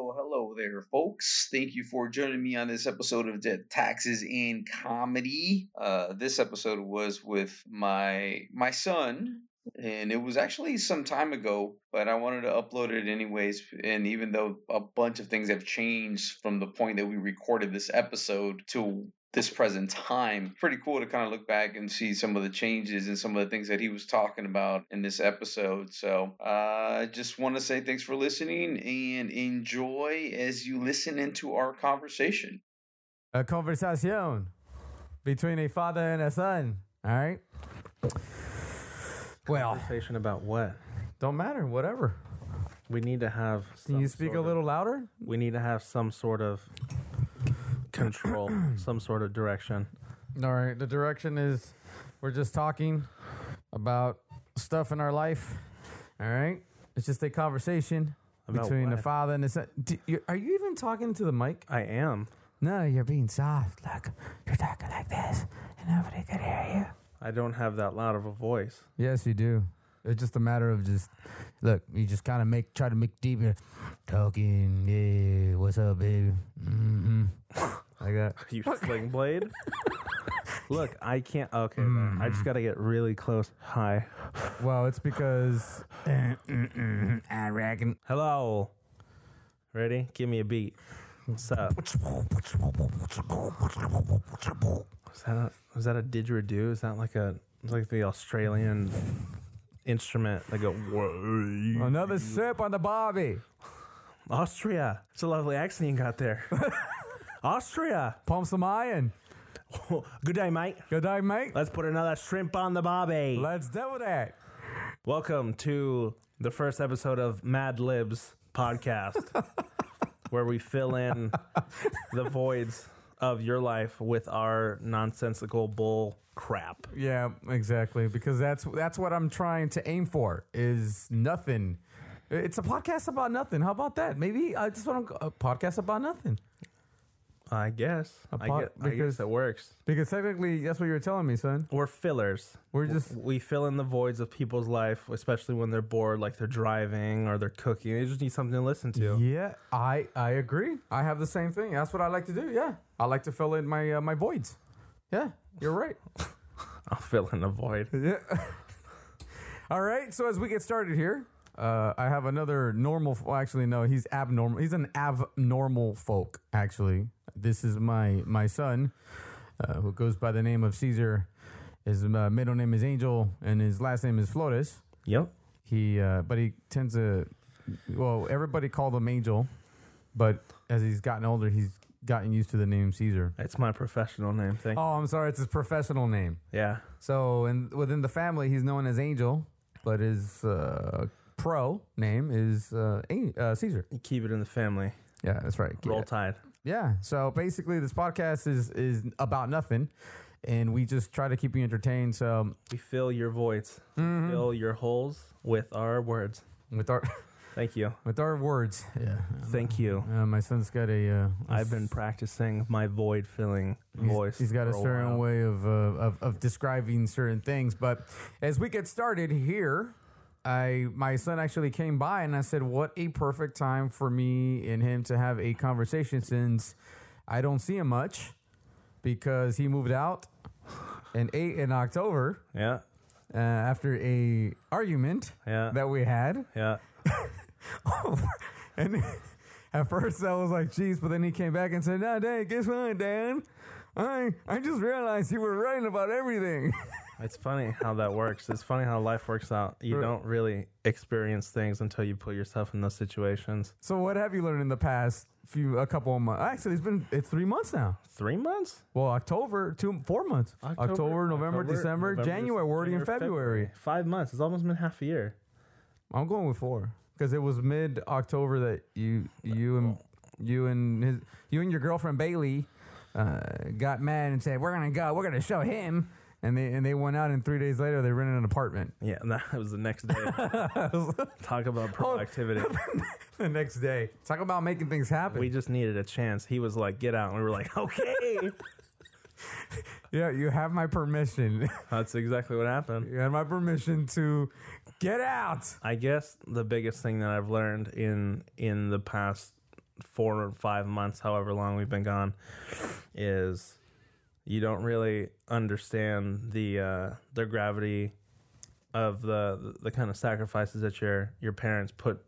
Hello, hello there, folks. Thank you for joining me on this episode of Dead Taxes and Comedy. Uh, this episode was with my my son, and it was actually some time ago, but I wanted to upload it anyways. And even though a bunch of things have changed from the point that we recorded this episode to this present time. Pretty cool to kind of look back and see some of the changes and some of the things that he was talking about in this episode. So uh, I uh, just want to say thanks for listening and enjoy as you listen into our conversation. A conversation between a father and a son. All right. Well, conversation about what? Don't matter. Whatever. We need to have. Can you speak a little of, louder? We need to have some sort of control, some sort of direction. All right. The direction is we're just talking about stuff in our life. All right. It's just a conversation About between the father and the son. Do you, are you even talking to the mic? I am. No, you're being soft. Like you're talking like this, and nobody could hear you. I don't have that loud of a voice. Yes, you do. It's just a matter of just look. You just kind of make try to make deeper talking. Yeah, what's up, baby? Mm-hmm. I got you sling blade. Look, I can't. Okay, mm. I just mm. got to get really close. Hi. Well, it's because mm, mm, I reckon. Hello. Ready? Give me a beat. What's up? Is that a, is that a didgeridoo? Is that like a like the Australian instrument? They go. Another sip on the Bobby. Austria. It's a lovely accent you got there. Austria. Pump some iron. Good day, mate. Good day, mate. Let's put another shrimp on the barbie. Let's do that. Welcome to the first episode of Mad Libs podcast, where we fill in the voids of your life with our nonsensical bull crap. Yeah, exactly. Because that's that's what I'm trying to aim for. Is nothing. It's a podcast about nothing. How about that? Maybe I just want a podcast about nothing. I guess. I, get, I guess it works. Because technically, that's what you're telling me, son. We're fillers. We're just we fill in the voids of people's life, especially when they're bored, like they're driving or they're cooking. They just need something to listen to. Yeah, I I agree. I have the same thing. That's what I like to do. Yeah, I like to fill in my uh, my voids. Yeah, you're right. I'll fill in the void. Yeah. All right. So as we get started here, uh, I have another normal. Well, actually, no, he's abnormal. He's an abnormal folk. Actually, this is my my son, uh, who goes by the name of Cesar. His uh, middle name is Angel, and his last name is Flores. Yep. He, uh, but he tends to. Well, everybody called him Angel, but as he's gotten older, he's gotten used to the name Cesar. It's my professional name. Thank. Oh, I'm sorry. It's his professional name. Yeah. So, and within the family, he's known as Angel, but his uh, pro name is uh, uh, Caesar. You keep it in the family. Yeah, that's right. Roll Tide. Yeah. So basically, this podcast is is about nothing, and we just try to keep you entertained. So we fill your voids, mm-hmm. fill your holes with our words. With our. Thank you. With our words. Yeah. Thank you. Uh, my son's got a. Uh, I've been practicing my void filling voice. He's got a certain a way of, uh, of of describing certain things. But as we get started here, I my son actually came by and I said, "What a perfect time for me and him to have a conversation since I don't see him much because he moved out and ate in October. Yeah. Uh, after a argument yeah. that we had. Yeah. and at first I was like, "Jeez," but then he came back and said, "No, Dad, guess what, Dan? I I just realized you were right about everything." It's funny how that works. It's funny how life works out. You don't really experience things until you put yourself in those situations. So, what have you learned in the past few, a couple of months? Actually, it's been it's three months now. Three months? Well, October, two, four months. October, October November, October, December, November, January. We're already in February. February. Five months. It's almost been half a year. I'm going with four because it was mid October that you you and you and his you and your girlfriend Bailey uh, got mad and said we're gonna go. We're gonna show him and they and they went out and three days later they rented an apartment. Yeah, that was the next day. Talk about productivity. Oh, the next day, talk about making things happen. We just needed a chance. He was like, "Get out," and we were like, "Okay." yeah, you have my permission. That's exactly what happened. You had my permission to get out. I guess the biggest thing that I've learned in in the past four or five months, however long we've been gone, is you don't really understand the uh, the gravity of the the kind of sacrifices that your your parents put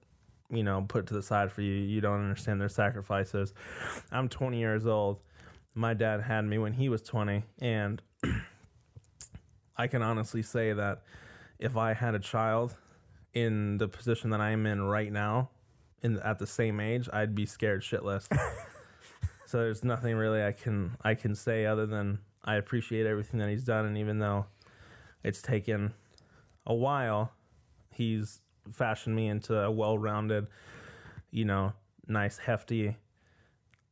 you know put to the side for you. You don't understand their sacrifices. I'm 20 years old. My dad had me when he was 20, and I can honestly say that if I had a child in the position that I'm in right now, in at the same age, I'd be scared shitless. so there's nothing really I can I can say other than I appreciate everything that he's done, and even though it's taken a while, he's fashioned me into a well-rounded, you know, nice, hefty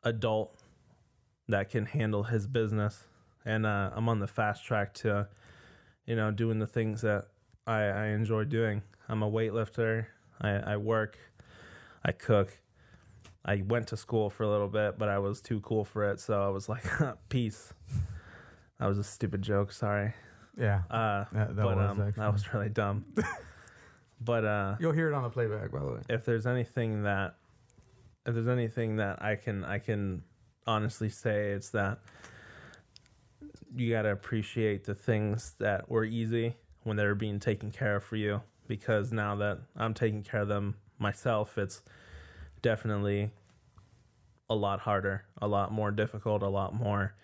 adult that can handle his business, and uh, I'm on the fast track to, you know, doing the things that I, I enjoy doing. I'm a weightlifter. I, I work. I cook. I went to school for a little bit, but I was too cool for it, so I was like, peace. That was a stupid joke. Sorry. Yeah. Uh, That- that but was, um, that was really dumb. but uh, You'll hear it on the playback, by the way. if there's anything that if there's anything that I can I can honestly say it's that you got to appreciate the things that were easy when they were being taken care of for you because now that I'm taking care of them myself it's definitely a lot harder, a lot more difficult, a lot more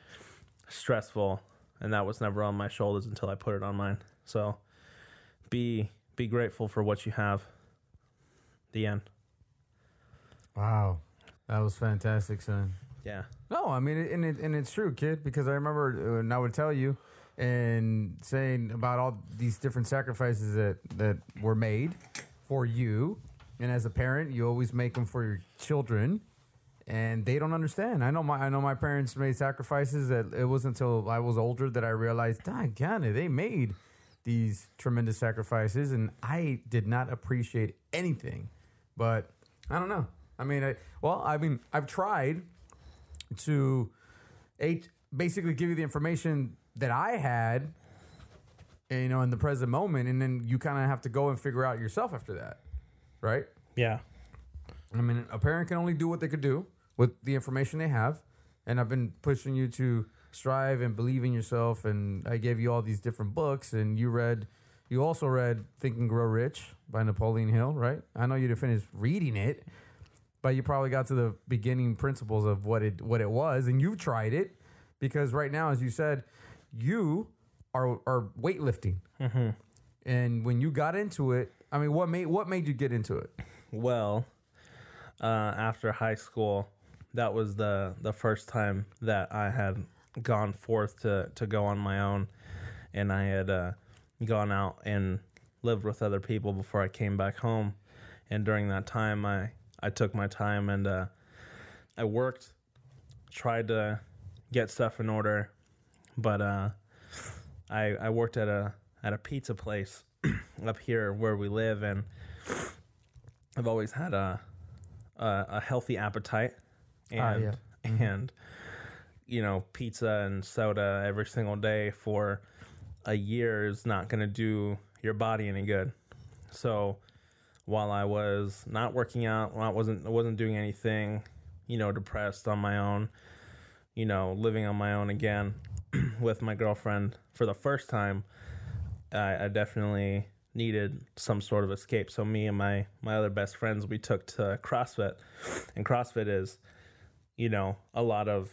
stressful and that was never on my shoulders until I put it on mine. So be be grateful for what you have. The end. Wow. That was fantastic, son. Yeah. No, I mean, and it, and it's true, kid, because I remember, uh, and I would tell you, and saying about all these different sacrifices that that were made for you, and as a parent, you always make them for your children, and they don't understand. I know my I know my parents made sacrifices that it wasn't until I was older that I realized, God, they made these tremendous sacrifices, and I did not appreciate anything. But I don't know. I mean, I, well, I mean, I've tried to basically give you the information that I had, you know, in the present moment, and then you kind of have to go and figure out yourself after that, right? Yeah. I mean, a parent can only do what they could do with the information they have, and I've been pushing you to strive and believe in yourself, and I gave you all these different books, and you read. You also read Think and Grow Rich by Napoleon Hill, right? I know you didn't finish reading it, but you probably got to the beginning principles of what it what it was, and you've tried it because right now, as you said, you are are weightlifting, mm-hmm. and when you got into it, I mean, what made what made you get into it? Well, uh, after high school, that was the the first time that I had gone forth to to go on my own, and I had uh, gone out and lived with other people before I came back home. And during that time, I I took my time and uh, I worked, tried to get stuff in order, but uh, I I worked at a at a pizza place up here where we live and. I've always had a a, a healthy appetite, and Ah, yeah. and you know pizza and soda every single day for a year is not going to do your body any good. So while I was not working out, I wasn't I wasn't doing anything, you know, depressed on my own, you know, living on my own again with my girlfriend for the first time, I, I definitely needed some sort of escape. So me and my my other best friends we took to CrossFit, and CrossFit is, you know, a lot of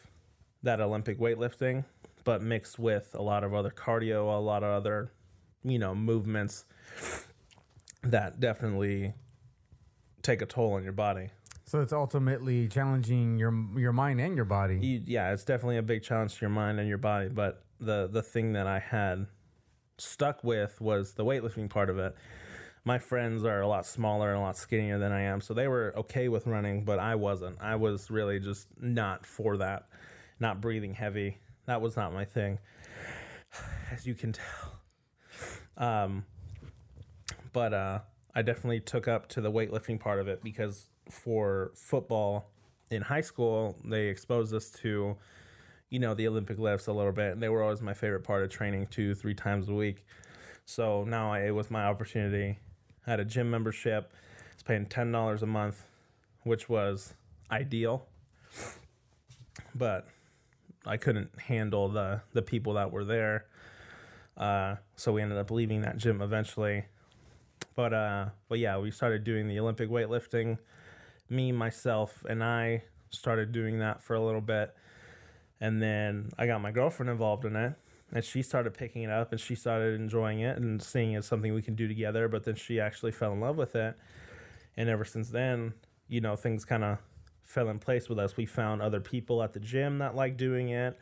that Olympic weightlifting, but mixed with a lot of other cardio, a lot of other, you know, movements that definitely take a toll on your body. So it's ultimately challenging your your mind and your body. You, yeah, it's definitely a big challenge to your mind and your body. But the the thing that I had stuck with was the weightlifting part of it. My friends are a lot smaller and a lot skinnier than I am, so they were okay with running, but I wasn't. I was really just not for that. Not breathing heavy. That was not my thing, as you can tell. Um, but uh, I definitely took up to the weightlifting part of it because for football in high school, they exposed us to, you know, the Olympic lifts a little bit, and they were always my favorite part of training two, three times a week. So now I, it was my opportunity. I had a gym membership. I was paying ten dollars a month, which was ideal, but I couldn't handle the the people that were there. Uh, so we ended up leaving that gym eventually. But uh, but yeah, we started doing the Olympic weightlifting. Me, myself, and I started doing that for a little bit, and then I got my girlfriend involved in it, and she started picking it up, and she started enjoying it and seeing it as something we can do together. But then she actually fell in love with it, and ever since then, you know, things kind of fell in place with us. We found other people at the gym that like doing it.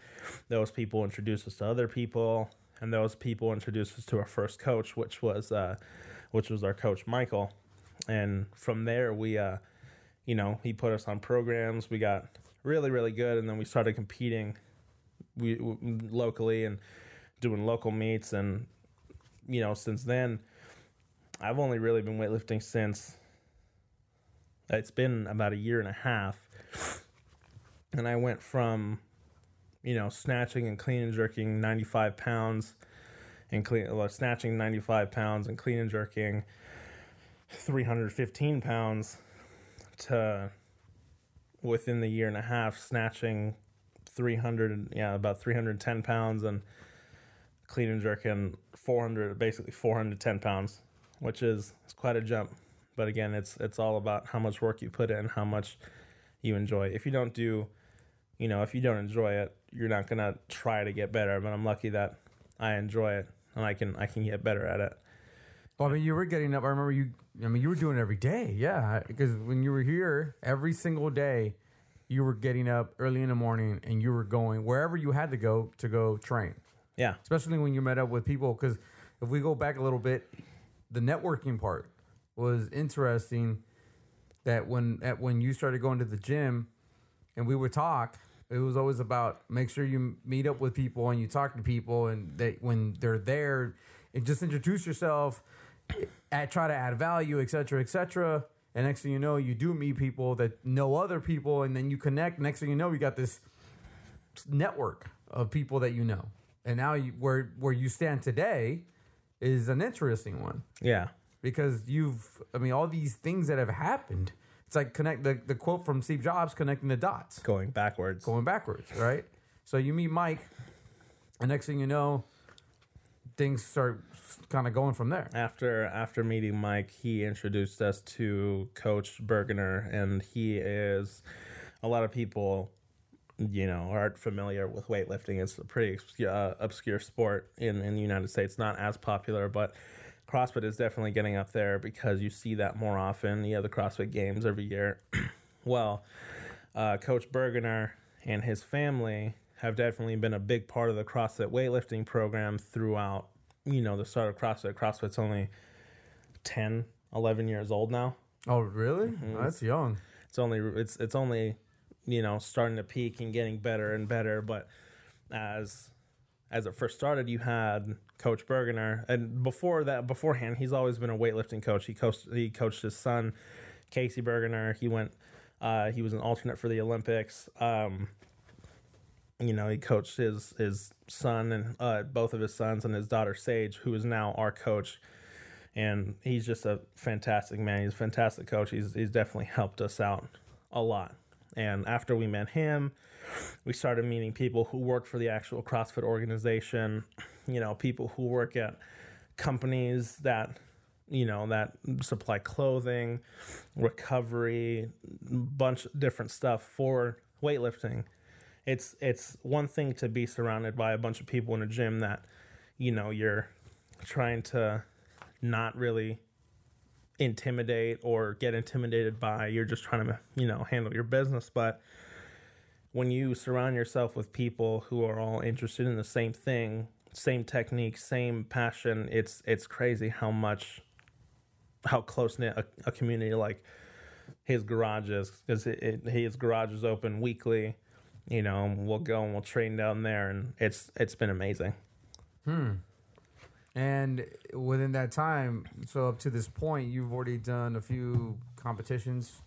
Those people introduced us to other people, and those people introduced us to our first coach, which was uh, which was our coach Michael. And from there, we, uh, you know, he put us on programs. We got really, really good, and then we started competing, we, locally and doing local meets. And you know, since then, I've only really been weightlifting since it's been about a year and a half. And I went from, you know, snatching and clean and jerking 95 pounds and clean, well, snatching 95 pounds and clean and jerking 315 pounds to within the year and a half snatching 300, yeah, about 310 pounds and clean and jerking 400, basically 410 pounds, which is, is quite a jump. But again it's it's all about how much work you put in how much you enjoy. If you don't do you know if you don't enjoy it you're not gonna try to get better but i'm lucky that i enjoy it and i can i can get better at it Well, I mean, you were getting up. I remember you. I mean, you were doing it every day. Yeah, because when you were here, every single day, you were getting up early in the morning and you were going wherever you had to go to go train. yeah Especially when you met up with people. Because if we go back a little bit, the networking part was interesting. That when at when you started going to the gym, and we would talk, it was always about make sure you meet up with people and you talk to people, and they when they're there, and just introduce yourself, at try to add value, et cetera, et cetera. And next thing you know, you do meet people that know other people, and then you connect. Next thing you know, you got this network of people that you know, and now you, where where you stand today is an interesting one yeah because you've I mean all these things that have happened. It's like connect the, the quote from Steve Jobs connecting the dots, going backwards going backwards, right? So you meet Mike, and next thing you know, things start kind of going from there. after after meeting Mike, he introduced us to Coach Burgener, and he is a lot of people, you know, aren't familiar with weightlifting. It's a pretty obscure, uh, obscure sport in in the United States, not as popular, but CrossFit is definitely getting up there because you see that more often. You have the CrossFit Games every year. well, uh, Coach Burgener and his family have definitely been a big part of the CrossFit weightlifting program throughout, you know, the start of CrossFit. CrossFit's only 10, 11 years old now. Oh, really? That's young. It's only it's it's only, you know, starting to peak and getting better and better, but as as it first started, you had Coach Burgener, and before that, beforehand, he's always been a weightlifting coach. He coached he coached his son, Casey Burgener. He went, uh, he was an alternate for the Olympics. Um, you know, he coached his his son and uh, both of his sons and his daughter Sage, who is now our coach. And he's just a fantastic man. He's a fantastic coach. He's he's definitely helped us out a lot. And after we met him, we started meeting people who work for the actual CrossFit organization, you know, people who work at companies that, you know, that supply clothing, recovery, bunch of different stuff for weightlifting. It's it's one thing to be surrounded by a bunch of people in a gym that, you know, you're trying to not really intimidate or get intimidated by. You're just trying to, you know, handle your business, but when you surround yourself with people who are all interested in the same thing, same technique, same passion, it's it's crazy how much how close knit a, a community like his garage is because his garage is open weekly. You know, we'll go and we'll train down there, and it's it's been amazing. Hmm. And within that time, so up to this point, you've already done a few competitions.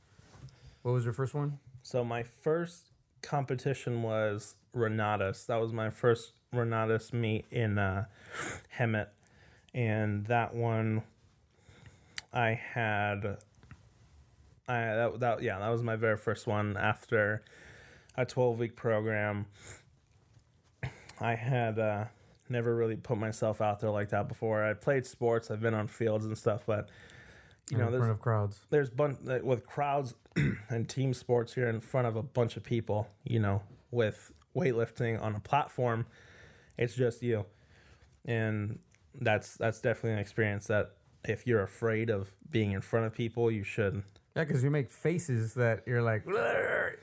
What was your first one? So my first competition was Renatus. That was my first Renatus meet in uh, Hemet, and that one I had I that, that yeah, that was my very first one after a 12 week program. I had uh, never really put myself out there like that before. I played sports, I've been on fields and stuff, but you know, in front of crowds. there's bun- like, with crowds and team sports here in front of a bunch of people, you know, with weightlifting on a platform, it's just you. And that's that's definitely an experience that if you're afraid of being in front of people, you should Yeah, because you make faces that you're like,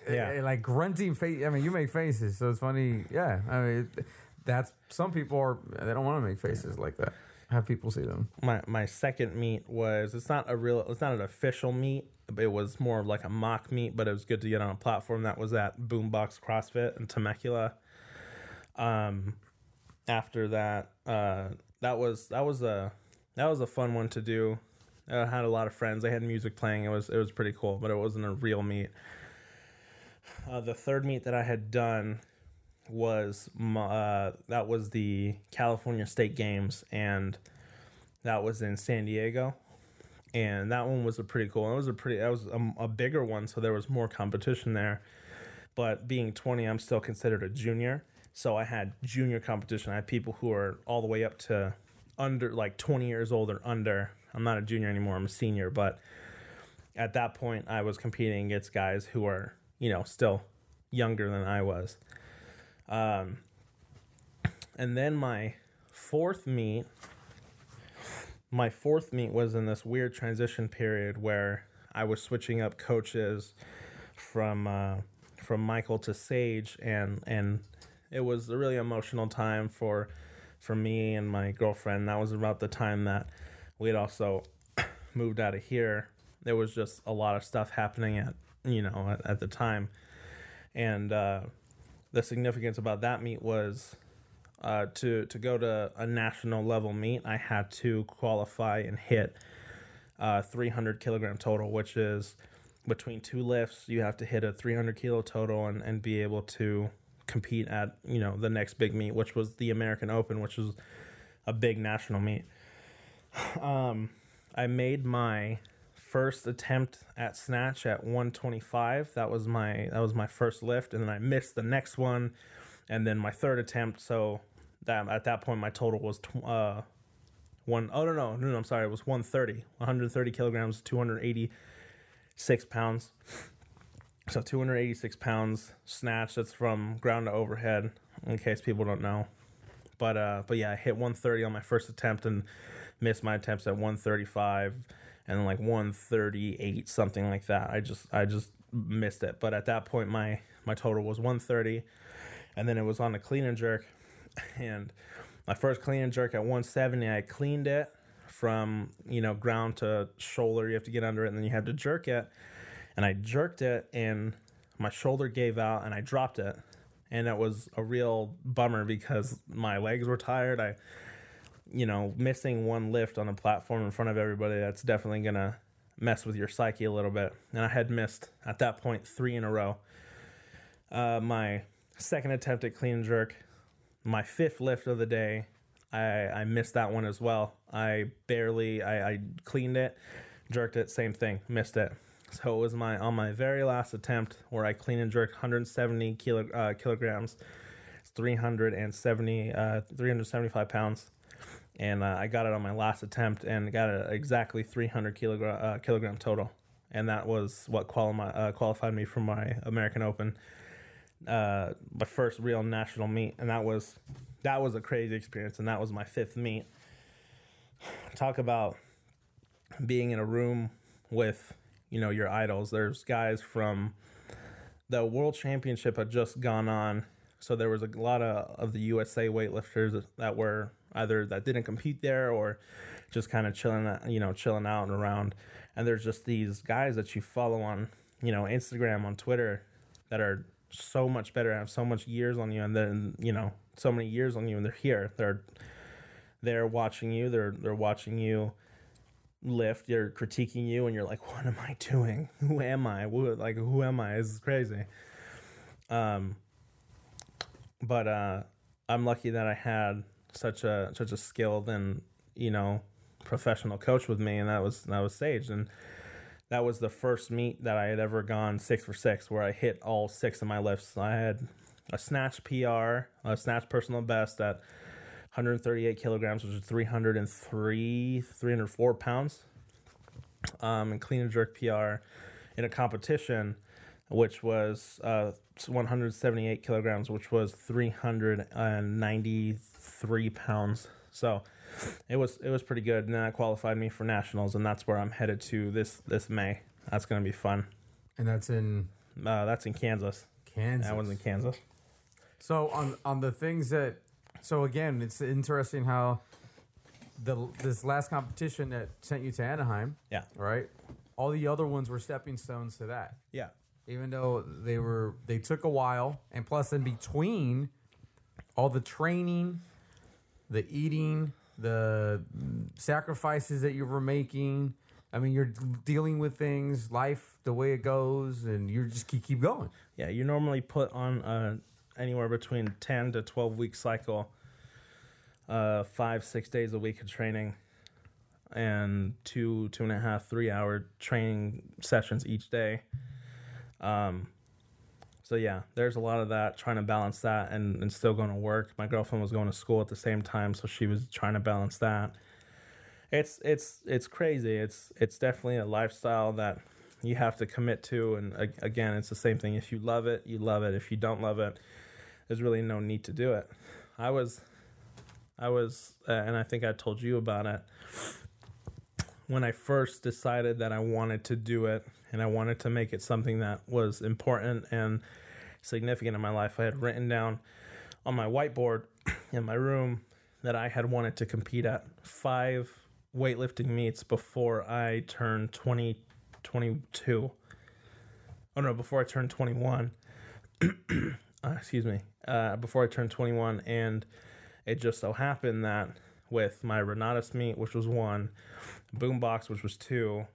Yeah. yeah, like grunting face. I mean, you make faces, so it's funny. Yeah, I mean, that's some people are they don't want to make faces like that. Have people see them. my my second meet was it's not a real it's not an official meet it was more of like a mock meet but it was good to get on a platform that was at boombox crossfit in temecula um after that uh that was that was a that was a fun one to do i had a lot of friends I had music playing it was it was pretty cool but it wasn't a real meet uh, the third meet that i had done was my, uh, that was the California State Games, and that was in San Diego, and that one was a pretty cool. It was a pretty that was a, a bigger one, so there was more competition there. But being twenty, I'm still considered a junior, so I had junior competition. I had people who are all the way up to under like 20 years old or under. I'm not a junior anymore. I'm a senior, but at that point, I was competing against guys who are you know still younger than I was. Um, and then my fourth meet, my fourth meet was in this weird transition period where I was switching up coaches from uh, from Michael to Sage, and and it was a really emotional time for for me and my girlfriend. That was about the time that we had also moved out of here. There was just a lot of stuff happening at you know at, at the time, and. Uh, the significance about that meet was uh, to to go to a national level meet, I had to qualify and hit uh, 300 kilogram total, which is between two lifts. You have to hit a 300 kilo total and, and be able to compete at you know the next big meet, which was the American Open, which was a big national meet. Um, I made my first attempt at snatch at 125 that was my that was my first lift and then i missed the next one and then my third attempt. So that at that point my total was tw- uh one oh no no no no i'm sorry it was 130 130 kilograms 286 pounds. So 286 pounds snatch that's from ground to overhead in case people don't know. But uh but yeah i hit 130 on my first attempt and missed my attempts at 135 and then like 138 something like that. I just i just missed it. But at that point my my total was 130 and then it was on a clean and jerk. And my first clean and jerk at 170 i cleaned it from you know ground to shoulder. You have to get under it and then you have to jerk it. And i jerked it and my shoulder gave out and i dropped it. And it was a real bummer because my legs were tired. I you know, missing one lift on a platform in front of everybody, that's definitely going to mess with your psyche a little bit. And I had missed at that point three in a row. Uh, my second attempt at clean and jerk, my fifth lift of the day, I, I missed that one as well. I barely, I, I cleaned it, jerked it, same thing, missed it. So it was my on my very last attempt where I clean and jerked 170 kilo, uh, kilograms, it's 370, uh, 375 pounds and uh, I got it on my last attempt and got exactly 300 kilogram uh, kilogram total, and that was what quali- uh, qualified me for my American Open, uh, my first real national meet, and that was that was a crazy experience, and that was my fifth meet. Talk about being in a room with you know your idols. There's guys from the World Championship had just gone on, so there was a lot of, of the USA weightlifters that were either that didn't compete there or just kind of chilling, you know, chilling out and around. And there's just these guys that you follow on, you know, Instagram, on Twitter, that are so much better, have so much years on you, and then you know, so many years on you, and they're here. They're they're watching you. They're they're watching you lift. They're critiquing you, and you're like, what am I doing? Who am I? Who, like, who am I? This is crazy. Um, but uh, I'm lucky that I had such a such a skilled and you know professional coach with me, and that was that was Sage. And that was the first meet that I had ever gone six for six, where I hit all six of my lifts. I had a snatch PR, a snatch personal best at 138 kilograms, which is 303, 304 pounds, um, and clean and jerk PR in a competition, which was uh, 178 kilograms, which was 393 pounds. So it was it was pretty good, and then that qualified me for nationals, and that's where I'm headed to this this May. That's gonna be fun. And that's in Uh, that's in Kansas. Kansas. That one's in Kansas. So on on the things that so again, it's interesting how the this last competition that sent you to Anaheim, Yeah, right? All the other ones were stepping stones to that. yeah, Even though they were they took a while and plus in between all the training, the eating, the sacrifices that you were making, I mean, you're dealing with things, life, the way it goes, and you just keep keep going. yeah. You normally put on uh, anywhere between ten to twelve week cycle, uh, five six days a week of training, and two two and a half three hour training sessions each day. Um, so yeah, there's a lot of that trying to balance that and, and still going to work. My girlfriend was going to school at the same time, so she was trying to balance that. It's it's it's crazy. It's it's definitely a lifestyle that you have to commit to, and again, it's the same thing. If you love it, you love it. If you don't love it, there's really no need to do it. I was, I was, uh, and I think I told you about it when I first decided that I wanted to do it and I wanted to make it something that was important and significant in my life. I had written down on my whiteboard in my room that I had wanted to compete at five weightlifting meets before I turned 20, 22. Oh no, before I turned 21. uh, excuse me. Uh, before I turned 21. And it just so happened that with my Renatus meet, which was one, Boombox, which was two,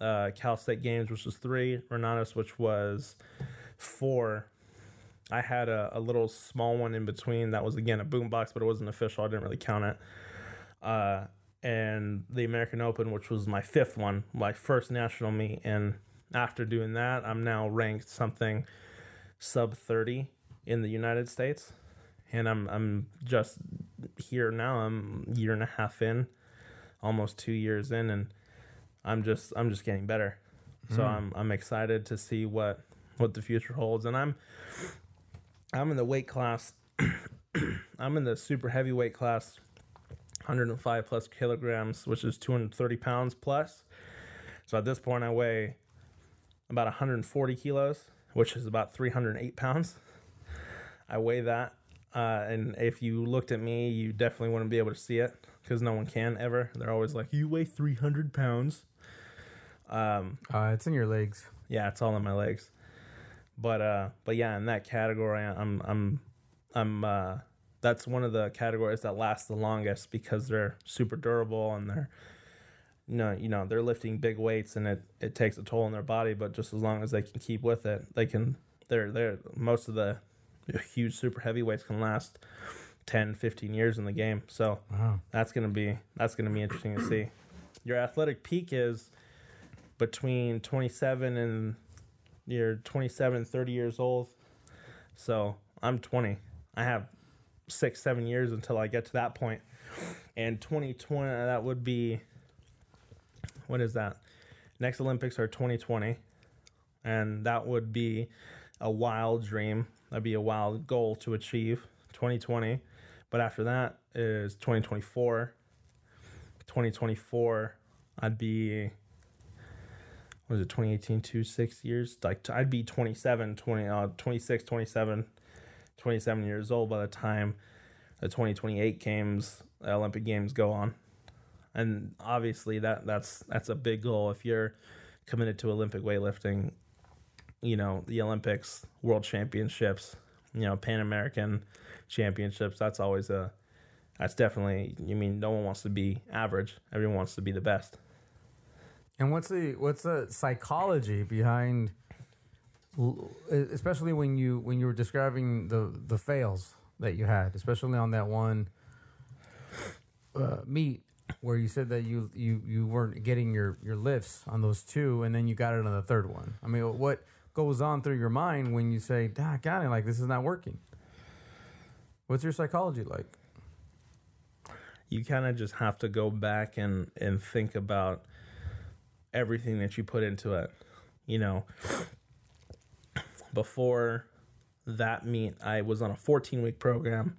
uh, Cal State Games, which was three, Renatus, which was four. I had a, a little small one in between that was again a boombox, but it wasn't official. I didn't really count it. Uh, and the American Open, which was my fifth one, my first national meet. And after doing that, I'm now ranked something sub 30 in the United States. And I'm I'm just here now. I'm year and a half in, almost two years in, and I'm just I'm just getting better. So I'm I'm excited to see what what the future holds. And I'm I'm in the weight class. I'm in the super heavyweight class, 105 plus kilograms, which is 230 pounds plus. So at this point, I weigh about 140 kilos, which is about 308 pounds. I weigh that, uh, and if you looked at me, you definitely wouldn't be able to see it because no one can ever. They're always like, "You weigh 300 pounds." Um, Uh, it's in your legs. yeah, it's all in my legs. But uh but yeah, in that category I'm I'm I'm uh that's one of the categories that lasts the longest because they're super durable and they're you know, you know, they're lifting big weights and it, it takes a toll on their body, but just as long as they can keep with it, they can they're they're most of the huge super heavyweights can last 10, 15 years in the game. So Wow. that's gonna be that's gonna be interesting to see. Your athletic peak is between 27 and you're 27 30 years old so i'm 20 i have six seven years until i get to that point. point and 2020 uh, that would be what is that next olympics are 2020 and that would be a wild dream that'd be a wild goal to achieve 2020 but after that is 2024 2024 i'd be what is it 2018 two six years? Like i'd be 27 20 uh, 26 27 27 years old by the time the 2028 games olympic games go on. And obviously that that's that's a big goal. If you're committed to olympic weightlifting you know the olympics world championships you know pan american championships that's always a that's definitely i mean no one wants to be average everyone wants to be the best And what's the what's the psychology behind, especially when you when you were describing the the fails that you had, especially on that one uh, meet? where you said that you you you weren't getting your your lifts on those two, and then you got it on the third one. I mean, what goes on through your mind when you say, "Ah, I got it. Like this is not working." What's your psychology like? you kind of just have to go back and and think about everything that you put into it you know? Before that meet i was on a 14 week program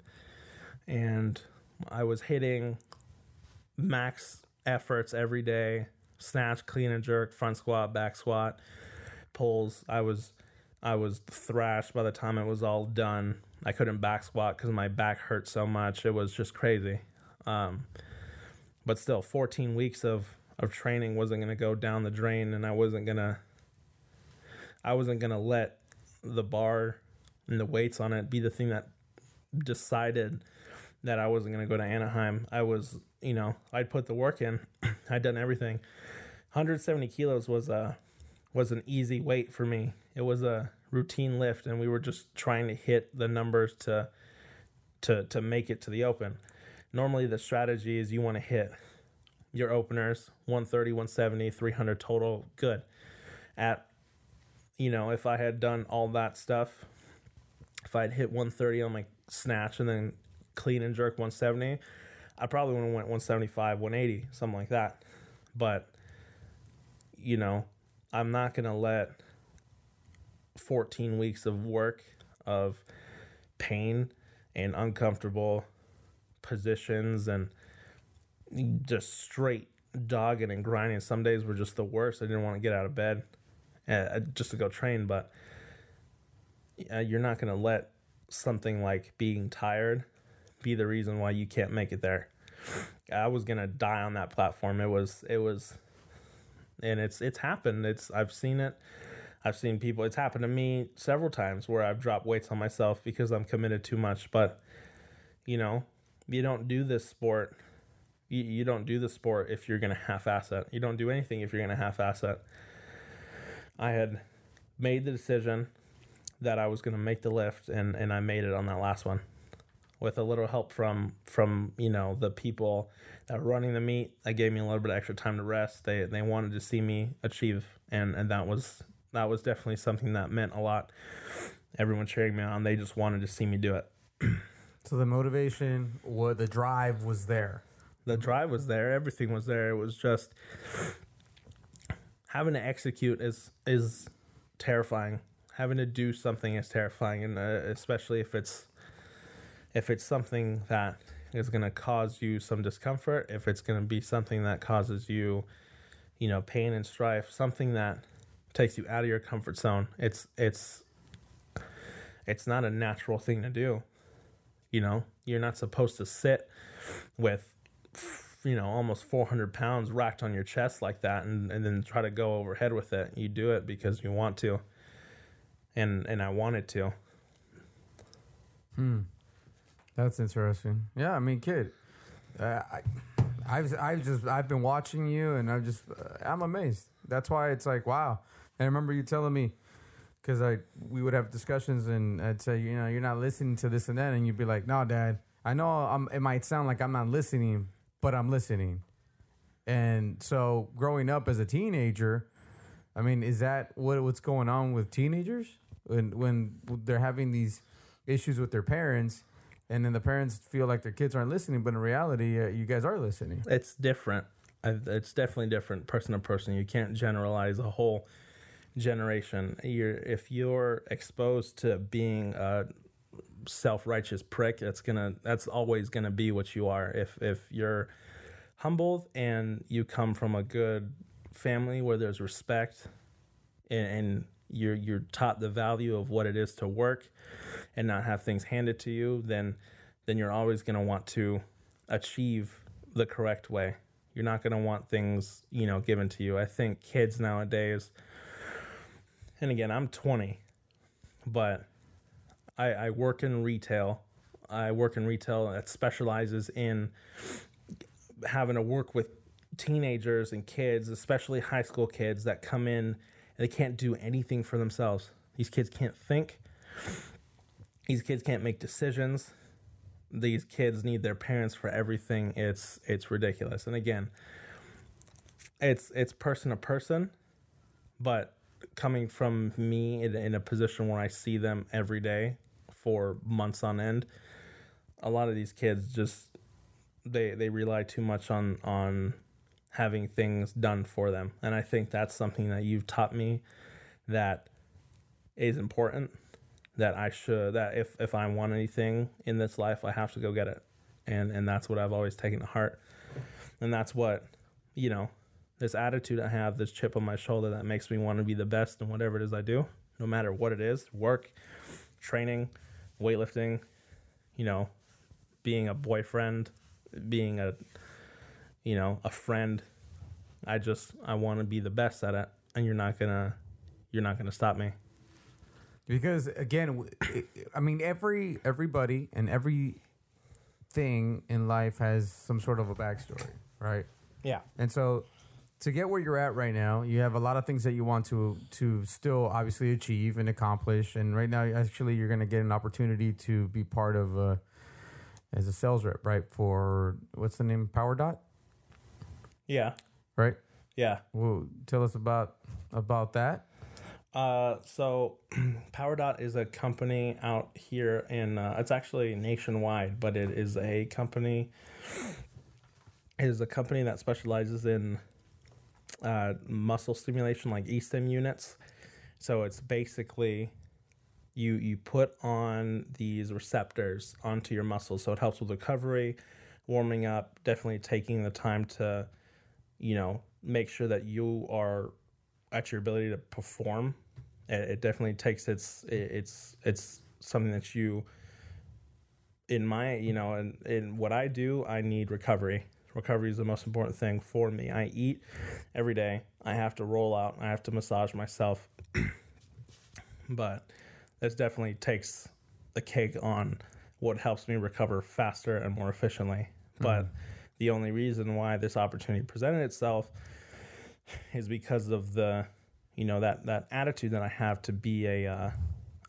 and i was hitting max efforts every day. Snatch clean and jerk front squat back squat pulls. I was i was thrashed by the time it was all done i couldn't back squat because my back hurt so much it was just crazy um, but still, 14 weeks of of training wasn't going to go down the drain, and I wasn't gonna I wasn't gonna let the bar and the weights on it be the thing that decided that I wasn't gonna go to Anaheim. I was, you know, I'd put the work in. I'd done everything. 170 kilos was a was an easy weight for me. It was a routine lift, and we were just trying to hit the numbers to to to make it to the open. Normally the strategy is you want to hit your openers 130 170 300 total good. At you know if i had done all that stuff if i'd hit 130 on my snatch and then clean and jerk 170 i probably would have went 175 180 something like that. But you know i'm not gonna let 14 weeks of work of pain and uncomfortable positions and just straight dogging and grinding. Some days were just the worst. I didn't want to get out of bed uh, just to go train, but uh, you're not going to let something like being tired be the reason why you can't make it there. I was going to die on that platform. It was it was and it's it's happened. It's I've seen it. I've seen people it's happened to me several times where I've dropped weights on myself because I'm committed too much, but you know, you don't do this sport. You, you don't do the sport if you're going to half ass it. You don't do anything if you're going to half ass it. I had made the decision that I was going to make the lift, and, and I made it on that last one with a little help from from you know the people that were running the meet. That gave me a little bit of extra time to rest. They they wanted to see me achieve, and and that was that was definitely something that meant a lot. Everyone cheering me on. They just wanted to see me do it. So the motivation, what the drive was there. The drive was there. Everything was there. It was just having to execute is is terrifying. Having to do something is terrifying, and uh, especially if it's if it's something that is going to cause you some discomfort, if it's going to be something that causes you, you know, pain and strife, something that takes you out of your comfort zone. It's it's it's not a natural thing to do. You know, you're not supposed to sit with, you know, almost 400 pounds racked on your chest like that and, and then try to go overhead with it. You do it because you want to. And, and I wanted to. Hmm. That's interesting. Yeah, I mean, kid, uh, I, I've I've just I've been watching you, and I'm just uh, I'm amazed. That's why it's like wow. I remember you telling me because I we would have discussions and I'd say, you know, you're not listening to this and that, and you'd be like, no, Dad, I know I'm. It might sound like I'm not listening, but I'm listening. And so, growing up as a teenager, I mean, is that what what's going on with teenagers when when they're having these issues with their parents? And then the parents feel like their kids aren't listening, but in reality, uh, you guys are listening. It's different. It's definitely different, person to person. You can't generalize a whole generation. You're if you're exposed to being a self-righteous prick, that's gonna that's always gonna be what you are. If if you're humbled and you come from a good family where there's respect and, and you're you're taught the value of what it is to work and not have things handed to you, then then you're always gonna want to achieve the correct way. You're not gonna want things, you know, given to you. I think kids nowadays and again, I'm 20, but I, I work in retail. I work in retail that specializes in having to work with teenagers and kids, especially high school kids that come in and they can't do anything for themselves. These kids can't think. These kids can't make decisions. these kids need their parents for everything. It's it's ridiculous. And again, it's it's person to person, but coming from me in, in a position where I see them every day for months on end, a lot of these kids just they they rely too much on on having things done for them. And I think that's something that you've taught me that is important that I should that if if I want anything in this life, I have to go get it. And and that's what I've always taken to heart. And that's what, you know, this attitude I have, this chip on my shoulder that makes me want to be the best in whatever it is I do, no matter what it is, work, training, weightlifting, you know, being a boyfriend, being a you know, a friend. I just I want to be the best at it and you're not going to you're not going to stop me. Because again, I mean, every everybody and every thing in life has some sort of a backstory, right? Yeah. And so, to get where you're at right now, you have a lot of things that you want to to still obviously achieve and accomplish. And right now, actually, you're going to get an opportunity to be part of uh, as a sales rep, right? For what's the name? PowerDot, Yeah. right? Yeah. Well, tell us about about that. Uh, so PowerDot is a company out here in uh, it's actually nationwide, but it is a company it is a company that specializes in uh, muscle stimulation like eStim units. So it's basically you you put on these receptors onto your muscles so it helps with recovery, warming up, definitely taking the time to you know, make sure that you are at your ability to perform. It, it definitely takes its it, it's it's something that you in my you know in, in what I do I need recovery. Recovery is the most important thing for me. I eat every day. I have to roll out. I have to massage myself. but this definitely takes the cake on what helps me recover faster and more efficiently. But the only reason why this opportunity presented itself is because of the you know that that attitude that I have to be a uh,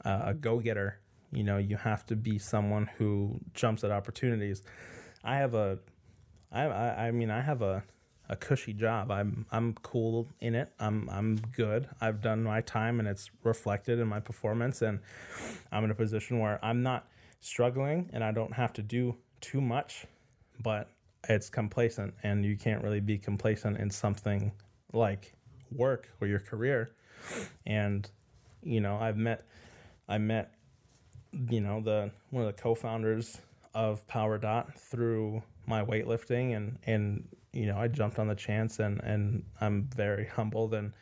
a go getter. You know, you have to be someone who jumps at opportunities. I have a, I I, I mean I have a a cushy job. I'm I'm cool in it. I'm I'm good. I've done my time and it's reflected in my performance and I'm in a position where I'm not struggling and I don't have to do too much, but it's complacent and you can't really be complacent in something like work or your career. And you know, I've met I met you know the one of the co-founders of PowerDot through my weightlifting and and you know I jumped on the chance and and I'm very humbled and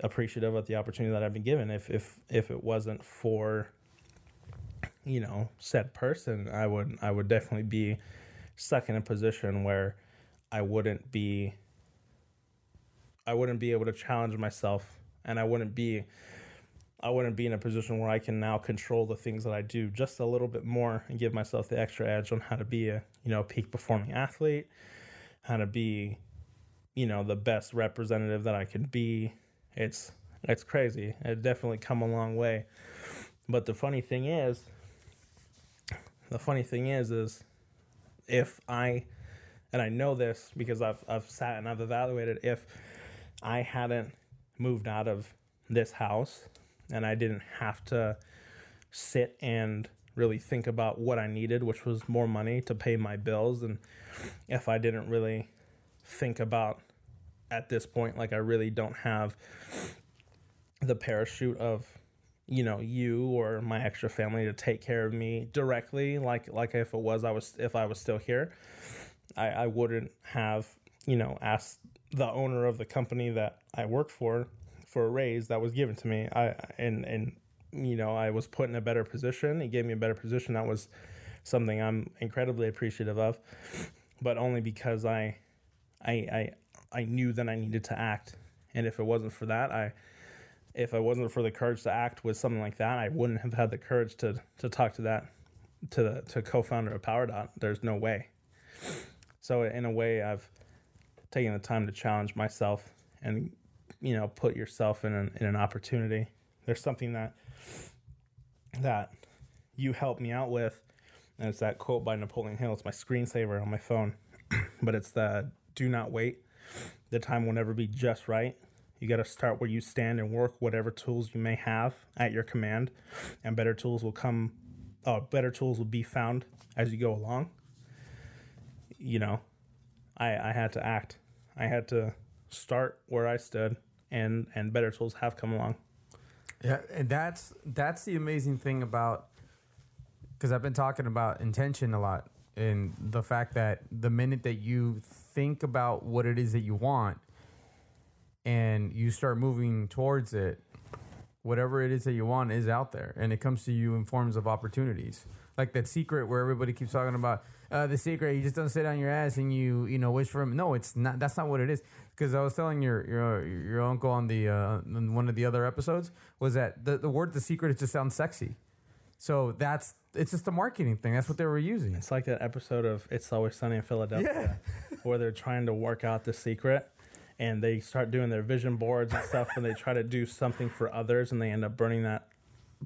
appreciative of the opportunity that I've been given. If if if it wasn't for you know said person I would I would definitely be stuck in a position where I wouldn't be I wouldn't be able to challenge myself and I wouldn't be I wouldn't be in a position where I can now control the things that I do just a little bit more and give myself the extra edge on how to be a you know peak performing athlete, how to be you know the best representative that I can be. It's it's crazy. It definitely come a long way. But the funny thing is the funny thing is is if I and I know this because I've I've sat and I've evaluated if I hadn't moved out of this house and I didn't have to sit and really think about what I needed, which was more money to pay my bills. And if I didn't really think about at this point, like I really don't have the parachute of you know you or my extra family to take care of me directly like like if it was i was if i was still here i i wouldn't have you know asked the owner of the company that i work for for a raise that was given to me i and and you know i was put in a better position he gave me a better position that was something i'm incredibly appreciative of but only because i i i, I knew that i needed to act and if it wasn't for that i if I wasn't for the courage to act with something like that, I wouldn't have had the courage to to talk to that to the to co-founder of PowerDot. There's no way. So in a way, I've taken the time to challenge myself and you know put yourself in an in an opportunity. There's something that that you helped me out with and it's that quote by Napoleon Hill. It's my screensaver on my phone, but it's the "Do not wait. The time will never be just right. You got to start where you stand and work whatever tools you may have at your command, and better tools will come. Uh, better tools will be found as you go along. You know, I I had to act. I had to start where I stood, and and better tools have come along. Yeah, and that's that's the amazing thing about because I've been talking about intention a lot and the fact that the minute that you think about what it is that you want and you start moving towards it, whatever it is that you want is out there and it comes to you in forms of opportunities. Like that secret where everybody keeps talking about uh, the secret, you just don't sit on your ass and you you know wish for him. No, it's not. That's not what it is. Because I was telling your your your uncle on the uh, on one of the other episodes was that the the word the secret it just sounds sexy. So that's it's just a marketing thing. That's what they were using. It's like that episode of It's Always Sunny in Philadelphia where they're trying to work out the secret and they start doing their vision boards and stuff and they try to do something for others and they end up burning that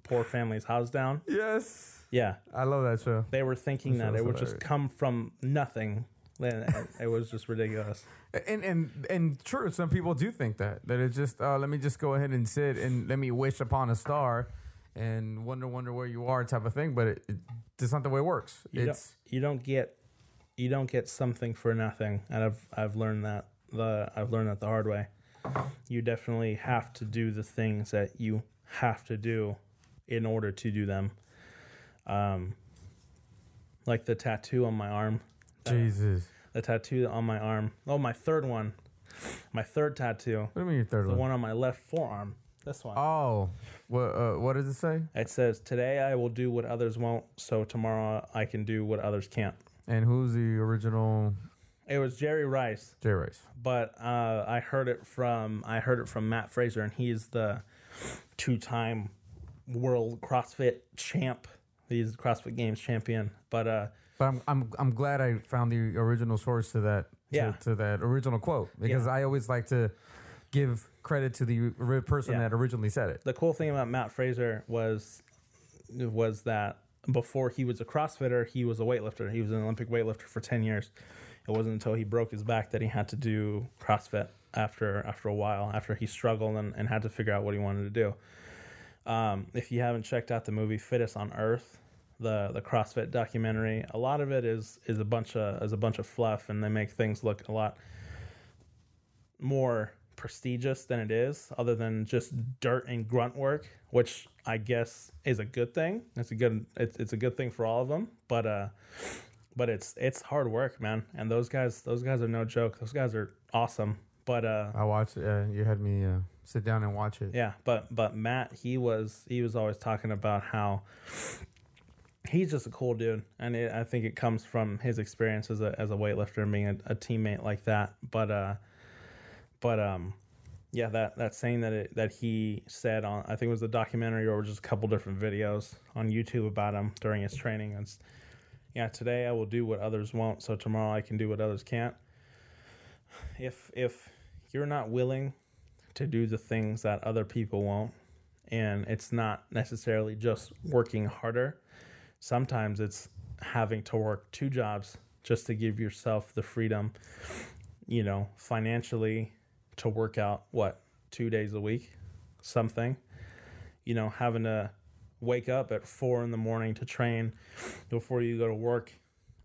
poor family's house down. Yes, Yeah. I love that show. They were thinking That that it would just come from nothing. And It was just ridiculous. And and and true, some people do think that that it's just uh, let me just go ahead and sit and let me wish upon a star and wonder wonder where you are type of thing. But it, it, that's not the way it works. You it's don't, you don't get you don't get something for nothing, and I've I've learned that the I've learned that the hard way. You definitely have to do the things that you have to do in order to do them. Um, like the tattoo on my arm, Jesus. the tattoo on my arm. Oh, my third one, my third tattoo, What do you mean your third the one? The one on my left forearm. This one. Oh, what uh, what does it say? It says, "Today I will do what others won't, so tomorrow I can do what others can't." And who's the original It was Jerry Rice, Jerry Rice? but uh, I heard it from I heard it from Mat Fraser, and he's the two-time world CrossFit champ. He's CrossFit Games champion. But uh, But I'm I'm I'm glad I found the original source to that to, Yeah. to that original quote because Yeah. I always like to give credit to the person Yeah. that originally said it. the cool thing about Mat Fraser was was that before he was a CrossFitter, he was a weightlifter. He was an Olympic weightlifter for ten years. It wasn't until he broke his back that he had to do CrossFit after after a while, after he struggled and, and had to figure out what he wanted to do. Um, if you haven't checked out the movie Fittest on Earth, the the CrossFit documentary, a lot of it is is a bunch of is a bunch of fluff, and they make things look a lot more prestigious than it is, other than just dirt and grunt work, which I guess is a good thing. It's a good it's it's a good thing for all of them, but uh, but it's it's hard work, man. And those guys those guys are no joke. Those guys are awesome. But uh, I watched. Uh, you had me uh, sit down and watch it. yeah, but but Mat, he was he was always talking about how he's just a cool dude, and it, I think it comes from his experience as a as a weightlifter and being a, a teammate like that. But uh, but um, yeah, that that saying that it, that he said on I think it was a documentary or just a couple different videos on YouTube about him during his training. It's yeah, today I will do what others won't, so tomorrow I can do what others can't. If if you're not willing to do the things that other people won't, and it's not necessarily just working harder. Sometimes it's having to work two jobs just to give yourself the freedom, you know, financially to work out what two days a week, something. You know, having to wake up at four in the morning to train before you go to work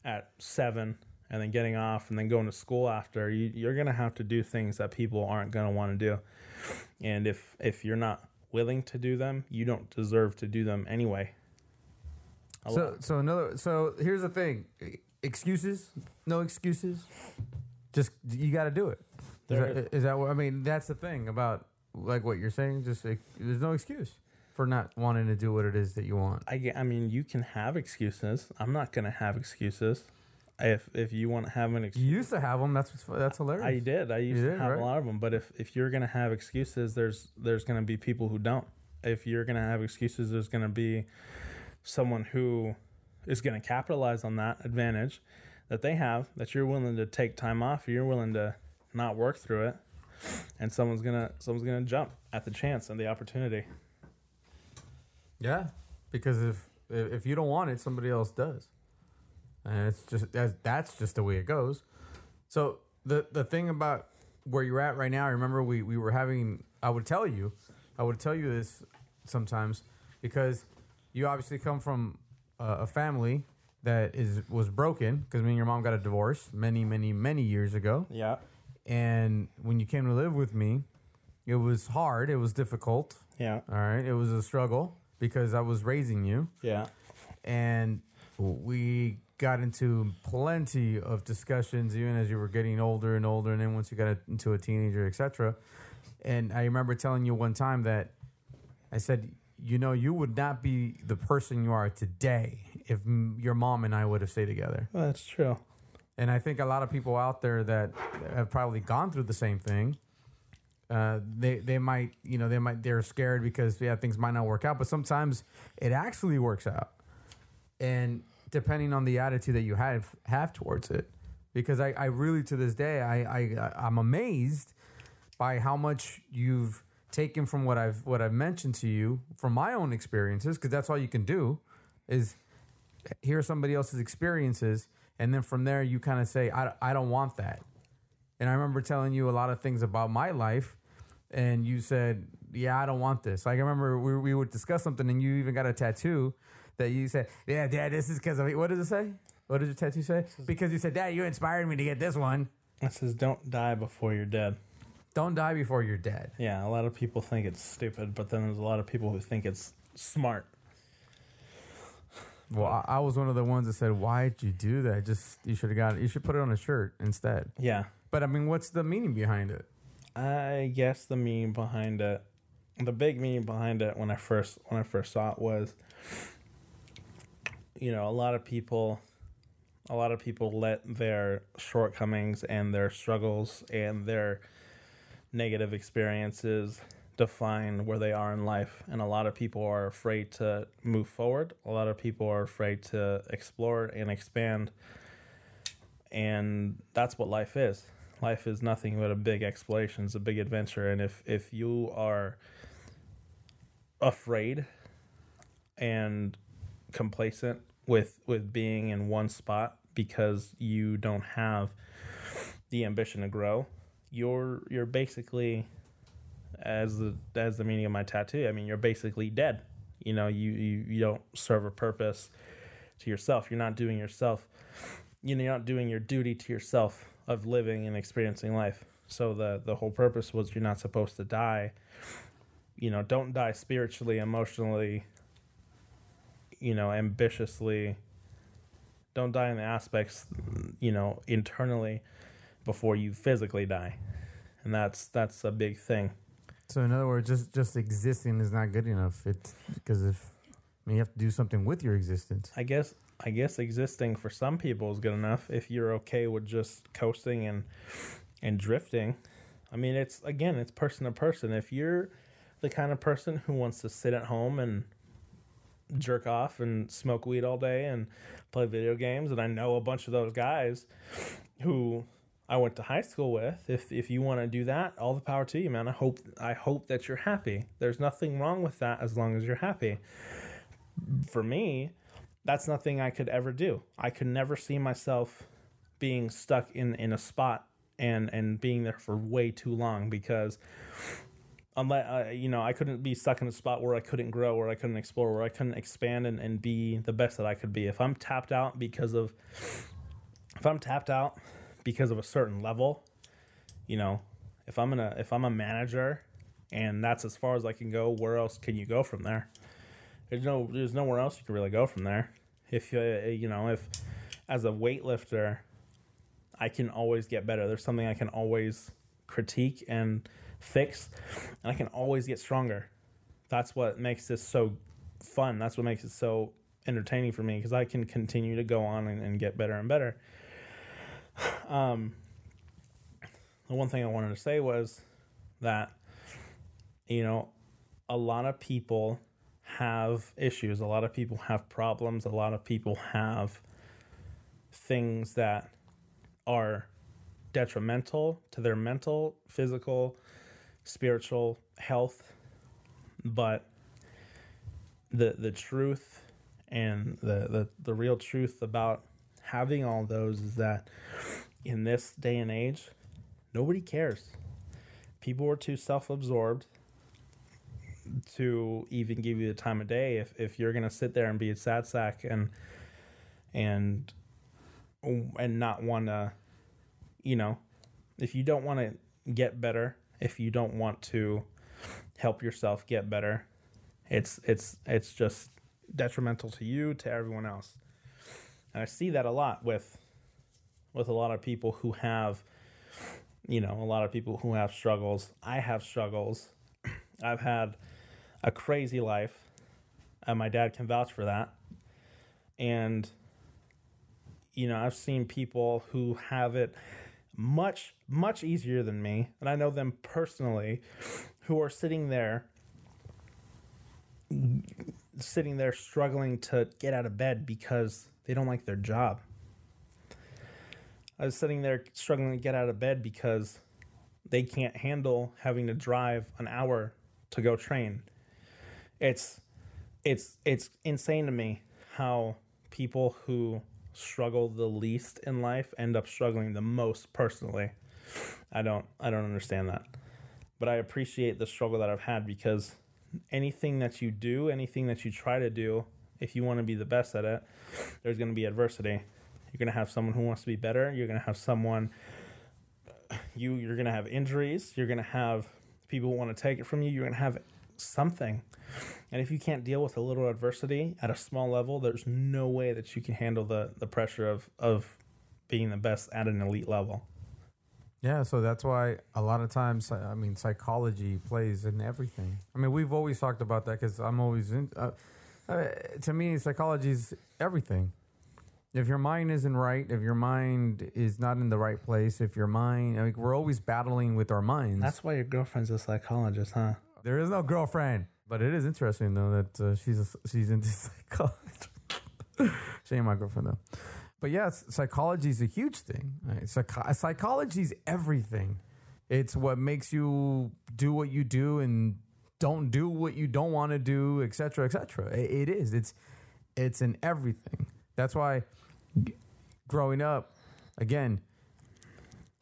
at seven and then getting off and then going to school after you, you're going to have to do things that people aren't going to want to do and if if you're not willing to do them you don't deserve to do them anyway So so another. So here's the thing: excuses, no excuses. Just you got to do it. Is that what I mean? That's the thing about like what you're saying. Just like, there's no excuse for not wanting to do what it is that you want. I, I mean you can have excuses i'm not going to have excuses if if you want to have an excuse You used to have them. That's that's hilarious. I did. I used You to have right? a lot of them. But if, if you're gonna have excuses, there's there's gonna be people who don't. If you're gonna have excuses, there's gonna be someone who is gonna capitalize on that advantage that they have. That you're willing to take time off. You're willing to not work through it, and someone's gonna someone's gonna jump at the chance and the opportunity. Yeah, because if if you don't want it, somebody else does. And it's just that's, that's just the way it goes. So the the thing about where you're at right now, I remember we we were having. I would tell you, I would tell you this sometimes because you obviously come from a, a family that is was broken because me and your mom got a divorce many many many years ago. Yeah. And when you came to live with me, it was hard. It was difficult. Yeah. All right. It was a struggle because I was raising you. Yeah. And we got into plenty of discussions even as you were getting older and older and then once you got into a teenager etc and i remember telling you one time that i said you know you would not be the person you are today if m- your mom and i would have stayed together. Well, that's true. and I think a lot of people out there that have probably gone through the same thing, uh, they they might you know they might they're scared because yeah things might not work out, but sometimes it actually works out, and depending on the attitude that you have have towards it, because I, I really to this day I, I I'm amazed by how much you've taken from what I've what I've mentioned to you from my own experiences because that's all you can do is hear somebody else's experiences and then from there you kind of say I, I don't want that. And i remember telling you a lot of things about my life and you said yeah i don't want this. Like i remember we, we would discuss something and you even got a tattoo that you said yeah dad this is because of what does it say? What does your tattoo say? Because you said dad you inspired me to get this one. It says, "Don't die before you're dead." don't die before you're dead. Yeah, a lot of people think it's stupid, but then there's a lot of people who think it's smart. well I, I was one of the ones that said "Why'd you do that? Just you should have got it you should put it on a shirt instead. Yeah, but i mean what's the meaning behind it? I guess the meaning behind it, the big meaning behind it when I first when I first saw it was, you know, a lot of people, a lot of people let their shortcomings and their struggles and their negative experiences define where they are in life, and a lot of people are afraid to move forward. A lot of people are afraid to explore and expand, and that's what life is. Life is nothing but a big exploration. It's a big adventure. And if if you are afraid and complacent with with being in one spot because you don't have the ambition to grow you're you're basically as the as the meaning of my tattoo i mean you're basically dead you know you you, you don't serve a purpose to yourself you're not doing yourself you know, you're not doing your duty to yourself of living and experiencing life. So the the whole purpose was you're not supposed to die. You know, don't die spiritually, emotionally, you know, ambitiously. Don't die in the aspects, you know, internally before you physically die. And that's that's a big thing. So in other words, just just existing is not good enough. It's because if I mean, you have to do something with your existence. I guess I guess existing for some people is good enough if you're okay with just coasting and and drifting. I mean, it's again, it's person to person. If you're the kind of person who wants to sit at home and jerk off and smoke weed all day and play video games, and I know a bunch of those guys who I went to high school with. If if you want to do that, all the power to you, man. I hope I hope that you're happy. There's nothing wrong with that as long as you're happy. For me, that's nothing I could ever do. I could never see myself being stuck in in a spot and and being there for way too long because unless uh, you know I couldn't be stuck in a spot where I couldn't grow, where I couldn't explore, where I couldn't expand and, and be the best that I could be. If I'm tapped out because of if I'm tapped out because of a certain level, you know, if I'm gonna if I'm a manager and that's as far as I can go, where else can you go from there? There's no there's nowhere else you can really go from there. If uh, you know if as a weightlifter, I can always get better. There's something I can always critique and fix, and I can always get stronger. That's what makes this so fun. That's what makes it so entertaining for me because I can continue to go on and, and get better and better. Um, the one thing I wanted to say was that, you know, a lot of people have issues, a lot of people have problems, a lot of people have things that are detrimental to their mental, physical, spiritual health, but the the truth and the, the, the real truth about having all those is that in this day and age, nobody cares. People are too self absorbed to even give you the time of day if, if you're gonna sit there and be a sad sack and and and not wanna you know if you don't want to get better if you don't want to help yourself get better it's it's it's just detrimental to you to everyone else. And i see that a lot with with a lot of people who have you know a lot of people who have struggles. I have struggles. I've had a crazy life and my dad can vouch for that. And you know i've seen people who have it much much easier than me and i know them personally who are sitting there sitting there struggling to get out of bed because they don't like their job. I was sitting there struggling to get out of bed because they can't handle having to drive an hour to go train. It's it's it's insane to me how people who struggle the least in life end up struggling the most personally. I don't I don't understand that. But I appreciate the struggle that I've had because anything that you do, anything that you try to do, if you want to be the best at it, there's going to be adversity. You're going to have someone who wants to be better. You're going to have someone you you're going to have injuries. You're going to have people who want to take it from you. You're going to have something. And if you can't deal with a little adversity at a small level, there's no way that you can handle the the pressure of of being the best at an elite level. Yeah, so that's why a lot of times, I mean, psychology plays in everything. I mean, we've always talked about that because I'm always in. Uh, uh, to me, psychology is everything. If your mind isn't right, if your mind is not in the right place, if your mind, I mean, we're always battling with our minds. That's why your girlfriend's a psychologist, huh? There is no girlfriend, but it is interesting though that uh, she's a, she's into psychology. she ain't my girlfriend though. But yes, psychology is a huge thing. Right? Psych- psychology is everything. It's what makes you do what you do and don't do what you don't want to do, etc., etc. It, it is. It's it's in everything. That's why growing up, again,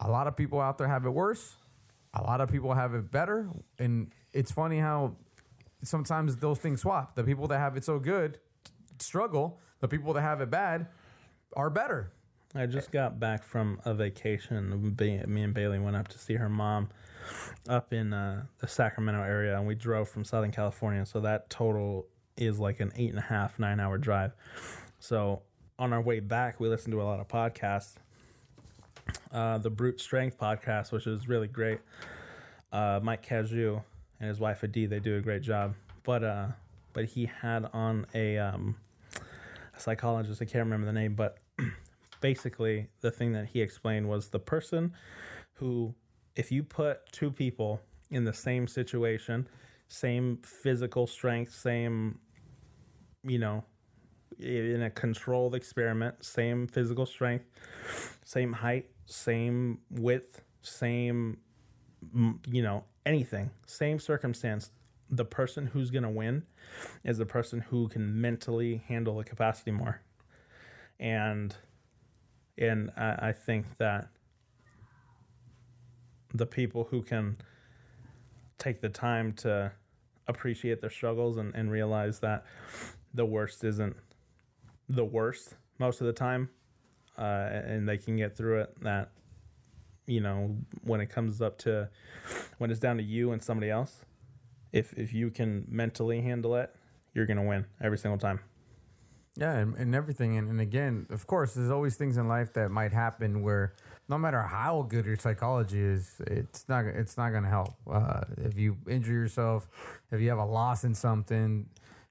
a lot of people out there have it worse. A lot of people have it better, and it's funny how sometimes those things swap. The people that have it so good struggle. The people that have it bad are better. I just got back from a vacation. Me and Bailey went up to see her mom up in uh, the Sacramento area, and we drove from Southern California. So that total is like an eight and a half, nine hour drive. So on our way back, we listened to a lot of podcasts. Uh, the Brute Strength podcast, which is really great. Uh, Mike Caju and his wife Adi, they do a great job. But uh, but he had on a um, a psychologist. I can't remember the name, but basically the thing that he explained was the person who, if you put two people in the same situation, same physical strength, same, you know, in a controlled experiment, same physical strength, same height, same width, same, you know, anything, same circumstance, the person who's going to win is the person who can mentally handle the capacity more. And and I, I think that the people who can take the time to appreciate their struggles and, and realize that the worst isn't the worst most of the time uh, and they can get through it that you know when it comes up to when it's down to you and somebody else if if you can mentally handle it you're gonna win every single time Yeah, and, and everything. And, and again, of course, there's always things in life that might happen where no matter how good your psychology is, it's not it's not gonna help. Uh, if you injure yourself, if you have a loss in something.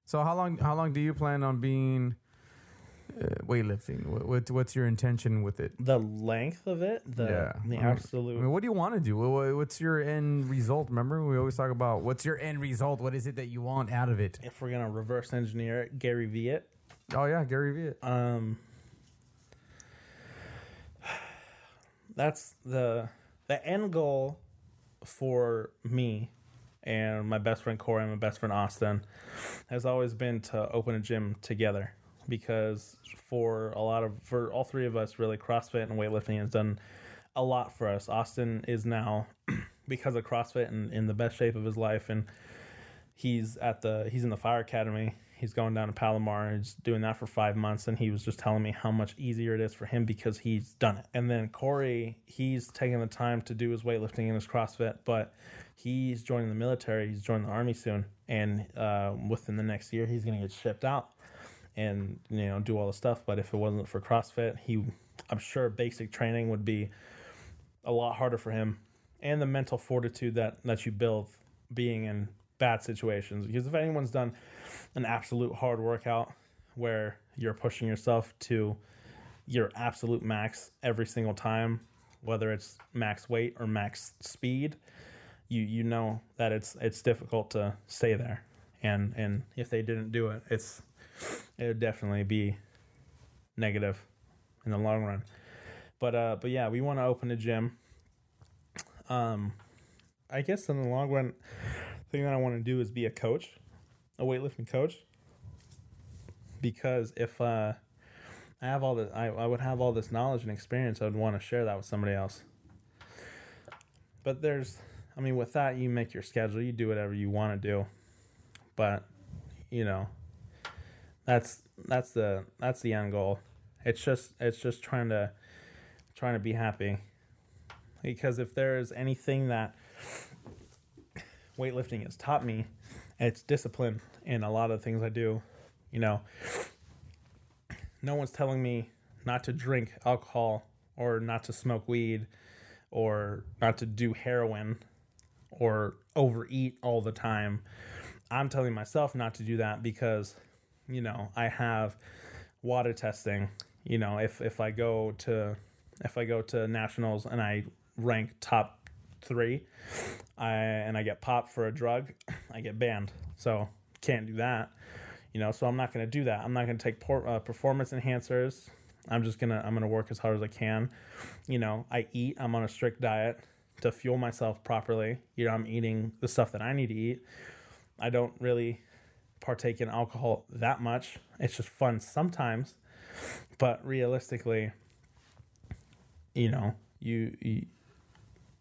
So how long how long do you plan on being uh, weightlifting? What, what what's your intention with it? the length of it the Yeah. the I mean- absolute I mean, what do you want to do? What- what- What's your end result? Remember, we always talk about what's your end result. What is it that you want out of it? if we're gonna reverse engineer it gary vee it Oh yeah, Gary Vee. um that's the the end goal for me and my best friend Corey and my best friend Austin has always been to open a gym together. Because for a lot of for all three of us really CrossFit and weightlifting has done a lot for us. Austin is now because of CrossFit and in the best shape of his life and he's at the he's in the fire academy. He's going down to Palomar and he's doing that for five months and he was just telling me how much easier it is for him because he's done it. And then Corey, he's taking the time to do his weightlifting and his CrossFit, but he's joining the military, he's joining the army soon, and uh, within the next year he's gonna get shipped out and you know do all the stuff. But if it wasn't for CrossFit, he I'm sure basic training would be a lot harder for him, and the mental fortitude that that you build being in bad situations. Because if anyone's done an absolute hard workout where you're pushing yourself to your absolute max every single time, whether it's max weight or max speed, you you know that it's it's difficult to stay there. And and if they didn't do it, it's it would definitely be negative in the long run. But uh, but yeah, we want to open a gym. Um, I guess in the long run, thing that I want to do is be a coach, a weightlifting coach. Because if uh, I have all the, I, I would have all this knowledge and experience, I would want to share that with somebody else. But there's, I mean, with that, you make your schedule, you do whatever you want to do. But, you know, that's that's the that's the end goal. It's just it's just trying to trying to be happy. Because if there is anything that weightlifting has taught me, it's discipline in a lot of things I do. You know, no one's telling me not to drink alcohol or not to smoke weed or not to do heroin or overeat all the time. I'm telling myself not to do that because you know, I have water testing. You know, if if I go to if I go to nationals and I rank top three, I and I get popped for a drug, I get banned. So can't do that. You know, so I'm not going to do that. I'm not going to take por- uh, performance enhancers. I'm just gonna I'm gonna work as hard as I can. You know, I eat. I'm on a strict diet to fuel myself properly. You know, I'm eating the stuff that I need to eat. I don't really partake in alcohol that much. It's just fun sometimes, but realistically, you know, you, you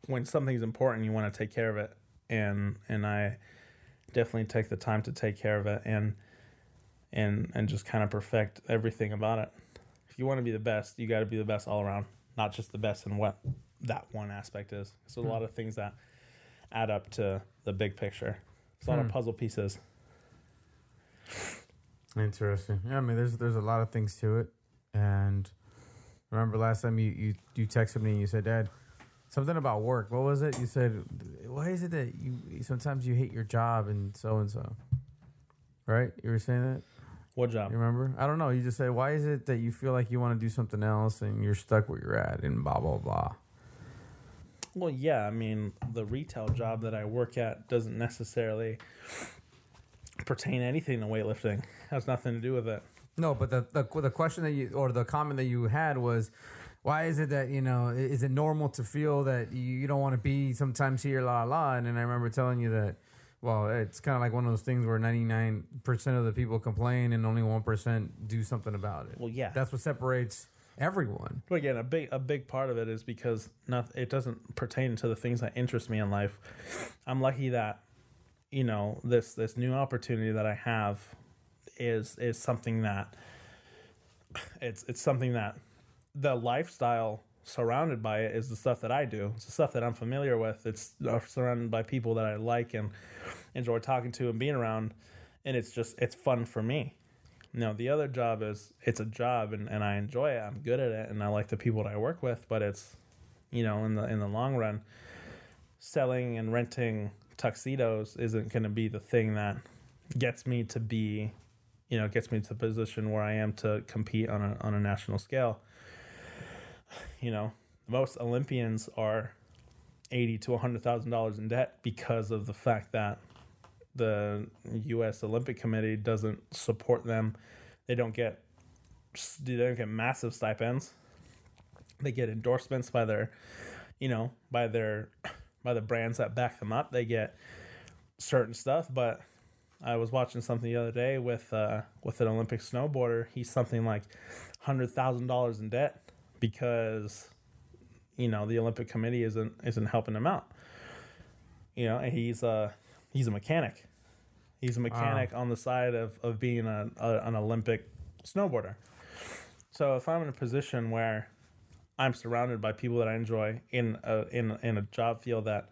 when something's important, you want to take care of it, and and I definitely take the time to take care of it and and and just kind of perfect everything about it. If you want to be the best, you got to be the best all around, not just the best in what that one aspect is. So a lot of things that add up to the big picture. It's a lot of Hmm. puzzle pieces. Interesting. Yeah, I mean, there's there's a lot of things to it, and remember last time you you you texted me and you said, Dad, something about work. What was it? You said, why is it that you sometimes you hate your job and so and so, right? You were saying that. What job? You remember? I don't know. You just said, why is it that you feel like you want to do something else and you're stuck where you're at and blah blah blah. Well, yeah, I mean, the retail job that I work at doesn't necessarily pertain anything to weightlifting. has nothing to do with it. No, but the, the the question that you or the comment that you had was, why is it that you know is it normal to feel that you, you don't want to be sometimes here la la? And then I remember telling you that, well, it's kind of like one of those things where ninety nine percent of the people complain and only one percent do something about it. Well, yeah. That's what separates everyone. But again, a big a big part of it is because not it doesn't pertain to the things that interest me in life. I'm lucky that you know this this new opportunity that I have is is something that it's it's something that the lifestyle surrounded by it is the stuff that I do. It's the stuff that I'm familiar with. It's uh, surrounded by people that I like and enjoy talking to and being around, and it's just it's fun for me. Now, the other job is it's a job and, and I enjoy it. I'm good at it and I like the people that I work with, but it's you know, in the in the long run, selling and renting tuxedos isn't gonna be the thing that gets me to be you know, gets me to the position where I am to compete on a on a national scale. You know, most Olympians are eighty to hundred thousand dollars in debt because of the fact that the U.S. Olympic Committee doesn't support them. They don't get they don't get massive stipends. They get endorsements by their, you know, by their by the brands that back them up. They get certain stuff, but I was watching something the other day with uh, with an Olympic snowboarder. He's something like hundred thousand dollars in debt because you know the Olympic Committee isn't isn't helping him out. You know, and he's a he's a mechanic. He's a mechanic on the side of of being a, a, an Olympic snowboarder. So if I'm in a position where I'm surrounded by people that I enjoy in a in in a job field that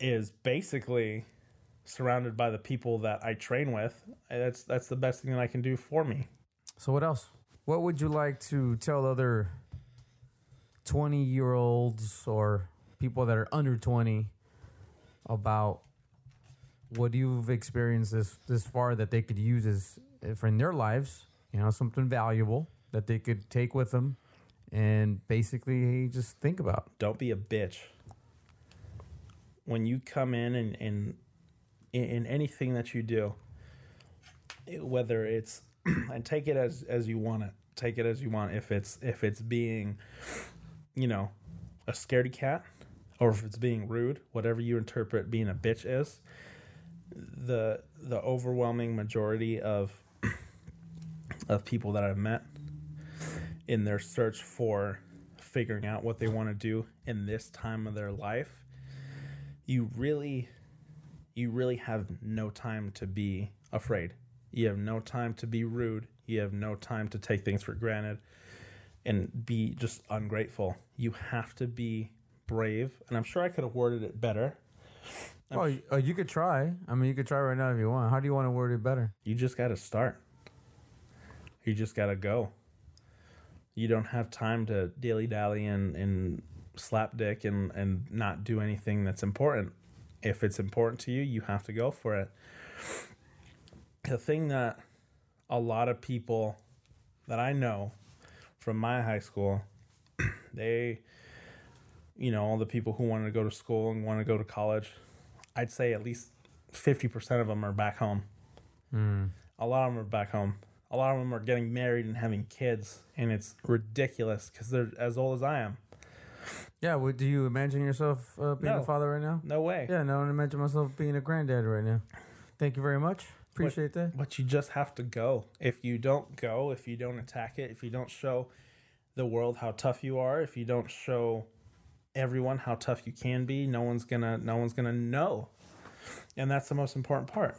is basically surrounded by the people that I train with, that's that's the best thing that I can do for me. So what else? What would you like to tell other twenty year olds or people that are under twenty about what you've experienced this this far that they could use as for in their lives? You know, something valuable that they could take with them and basically just think about. Don't be a bitch. When you come in and, and in, in anything that you do, whether it's and take it as as you want it, take it as you want. If it's if it's being, you know, a scaredy cat, or if it's being rude, whatever you interpret being a bitch is, the the overwhelming majority of of people that I've met in their search for figuring out what they want to do in this time of their life, you really you really have no time to be afraid. You have no time to be rude. You have no time to take things for granted and be just ungrateful. You have to be brave. And I'm sure I could have worded it better. Oh, you, oh, you could try. I mean, you could try right now if you want. How do you want to word it better? You just got to start. You just got to go. You don't have time to dilly dally and, and slap dick and, and not do anything that's important. If it's important to you, you have to go for it. The thing that a lot of people that I know from my high school, they, you know, all the people who want to go to school and want to go to college, I'd say at least 50% of them are back home. Hmm. A lot of them are back home. A lot of them are getting married and having kids, and it's ridiculous because they're as old as I am. Yeah. Well, do you imagine yourself uh, being No. a father right now? No way. Yeah. No, I imagine myself being a granddad right now. Thank you very much. Appreciate that. But you just have to go. If you don't go, if you don't attack it, if you don't show the world how tough you are, if you don't show everyone how tough you can be, no one's gonna no one's gonna know. And that's the most important part.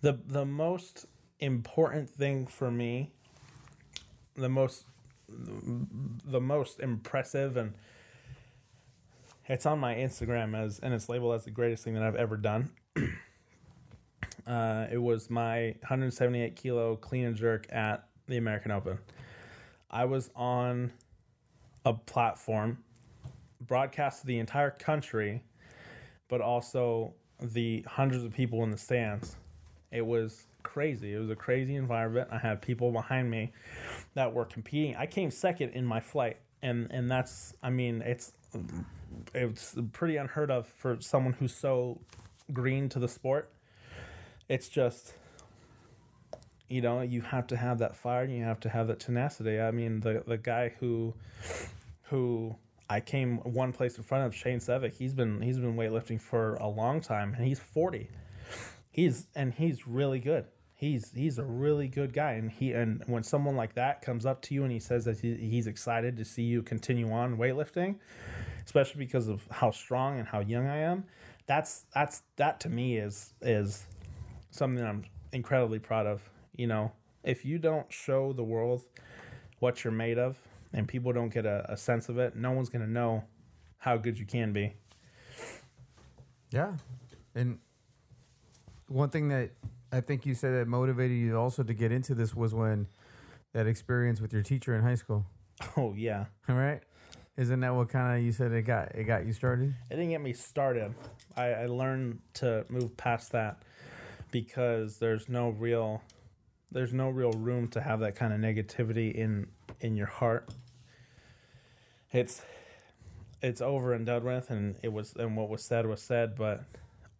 The the most important thing for me, the most the most impressive and it's on my Instagram as and it's labeled as the greatest thing that I've ever done. Uh, it was my 178 kilo clean and jerk at the American Open. I was on a platform broadcast to the entire country, but also the hundreds of people in the stands. It was crazy. It was a crazy environment. I had people behind me that were competing. I came second in my flight, and and that's I mean it's it's pretty unheard of for someone who's so green to the sport. It's just you know you have to have that fire and you have to have that tenacity. I mean the the guy who who I came one place in front of Shane Sevick. He's been he's been weightlifting for a long time and he's 40. He's and he's really good. He's he's a really good guy and he and when someone like that comes up to you and he says that he, he's excited to see you continue on weightlifting, especially because of how strong and how young I am, that's that's that to me is is something I'm incredibly proud of. You know, if you don't show the world what you're made of and people don't get a, a sense of it, no one's gonna know how good you can be. Yeah. And one thing that I think you said that motivated you also to get into this was when that experience with your teacher in high school. Oh yeah. All right. Isn't that what kind of you said it got it got you started? It didn't get me started. I, I learned to move past that because there's no real there's no real room to have that kind of negativity in in your heart. It's it's over and done with and it was and what was said was said, but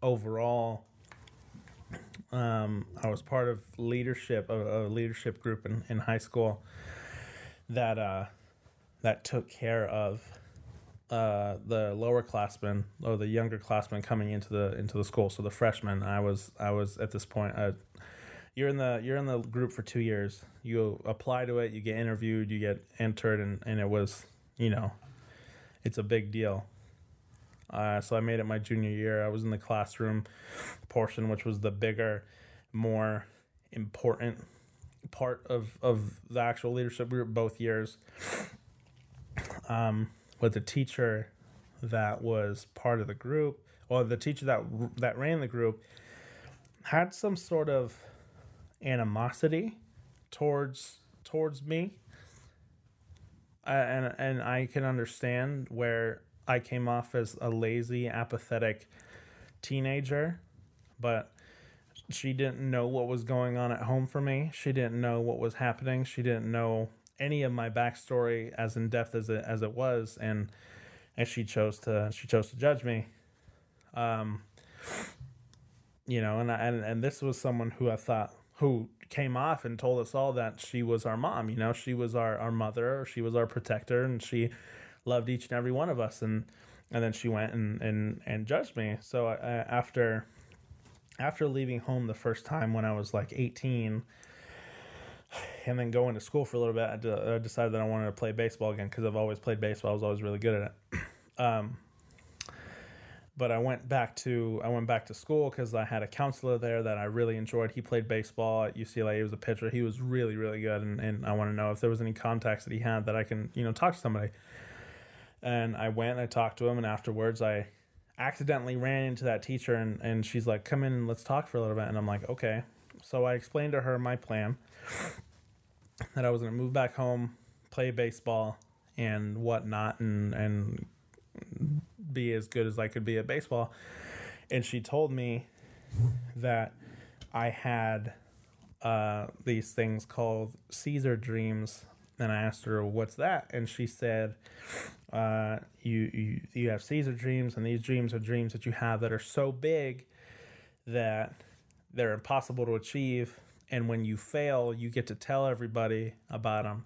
overall um, I was part of leadership a, a leadership group in, in high school that uh, that took care of uh, the lower classmen or the younger classmen coming into the into the school. So the freshmen, I was I was at this point. Uh, you're in the you're in the group for two years. You apply to it, you get interviewed, you get entered, and and it was you know, it's a big deal. Uh, so I made it my junior year. I was in the classroom portion, which was the bigger, more important part of of the actual leadership group both years. Um, with the teacher that was part of the group, or the teacher that that ran the group, had some sort of animosity towards towards me. Uh, and and I can understand where I came off as a lazy, apathetic teenager, but she didn't know what was going on at home for me. She didn't know what was happening. She didn't know any of my backstory as in depth as it as it was, and and she chose to she chose to judge me. Um, you know, and I, and and this was someone who I thought who came off and told us all that she was our mom. You know, she was our our mother, she was our protector, and she loved each and every one of us. And and then she went and and and judged me. So after after leaving home the first time when I was like 18 and then going to school for a little bit, I decided that I wanted to play baseball again because I've always played baseball. I was always really good at it. Um, but I went back to I went back to school because I had a counselor there that I really enjoyed. He played baseball at UCLA. He was a pitcher. He was really really good, and, and I want to know if there was any contacts that he had that I can you know talk to somebody. And I went and I talked to him, and afterwards I accidentally ran into that teacher, and and she's like, "Come in and let's talk for a little bit." And I'm like, "Okay." So I explained to her my plan that I was going to move back home, play baseball and whatnot, and and be as good as I could be at baseball. And she told me that I had uh, these things called Caesar dreams. And I asked her, "What's that?" And she said, uh, "You you you have Caesar dreams, and these dreams are dreams that you have that are so big that they're impossible to achieve, and when you fail, you get to tell everybody about them.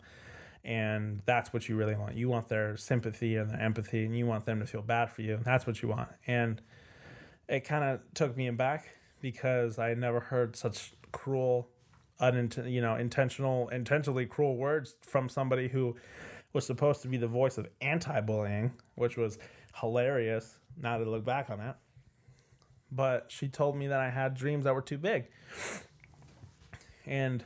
And that's what you really want. You want their sympathy and their empathy, and you want them to feel bad for you. That's what you want. And it kind of took me aback because I never heard such cruel, unint- you know, intentional, intentionally cruel words from somebody who was supposed to be the voice of anti-bullying, which was hilarious. Now to look back on it, but she told me that I had dreams that were too big and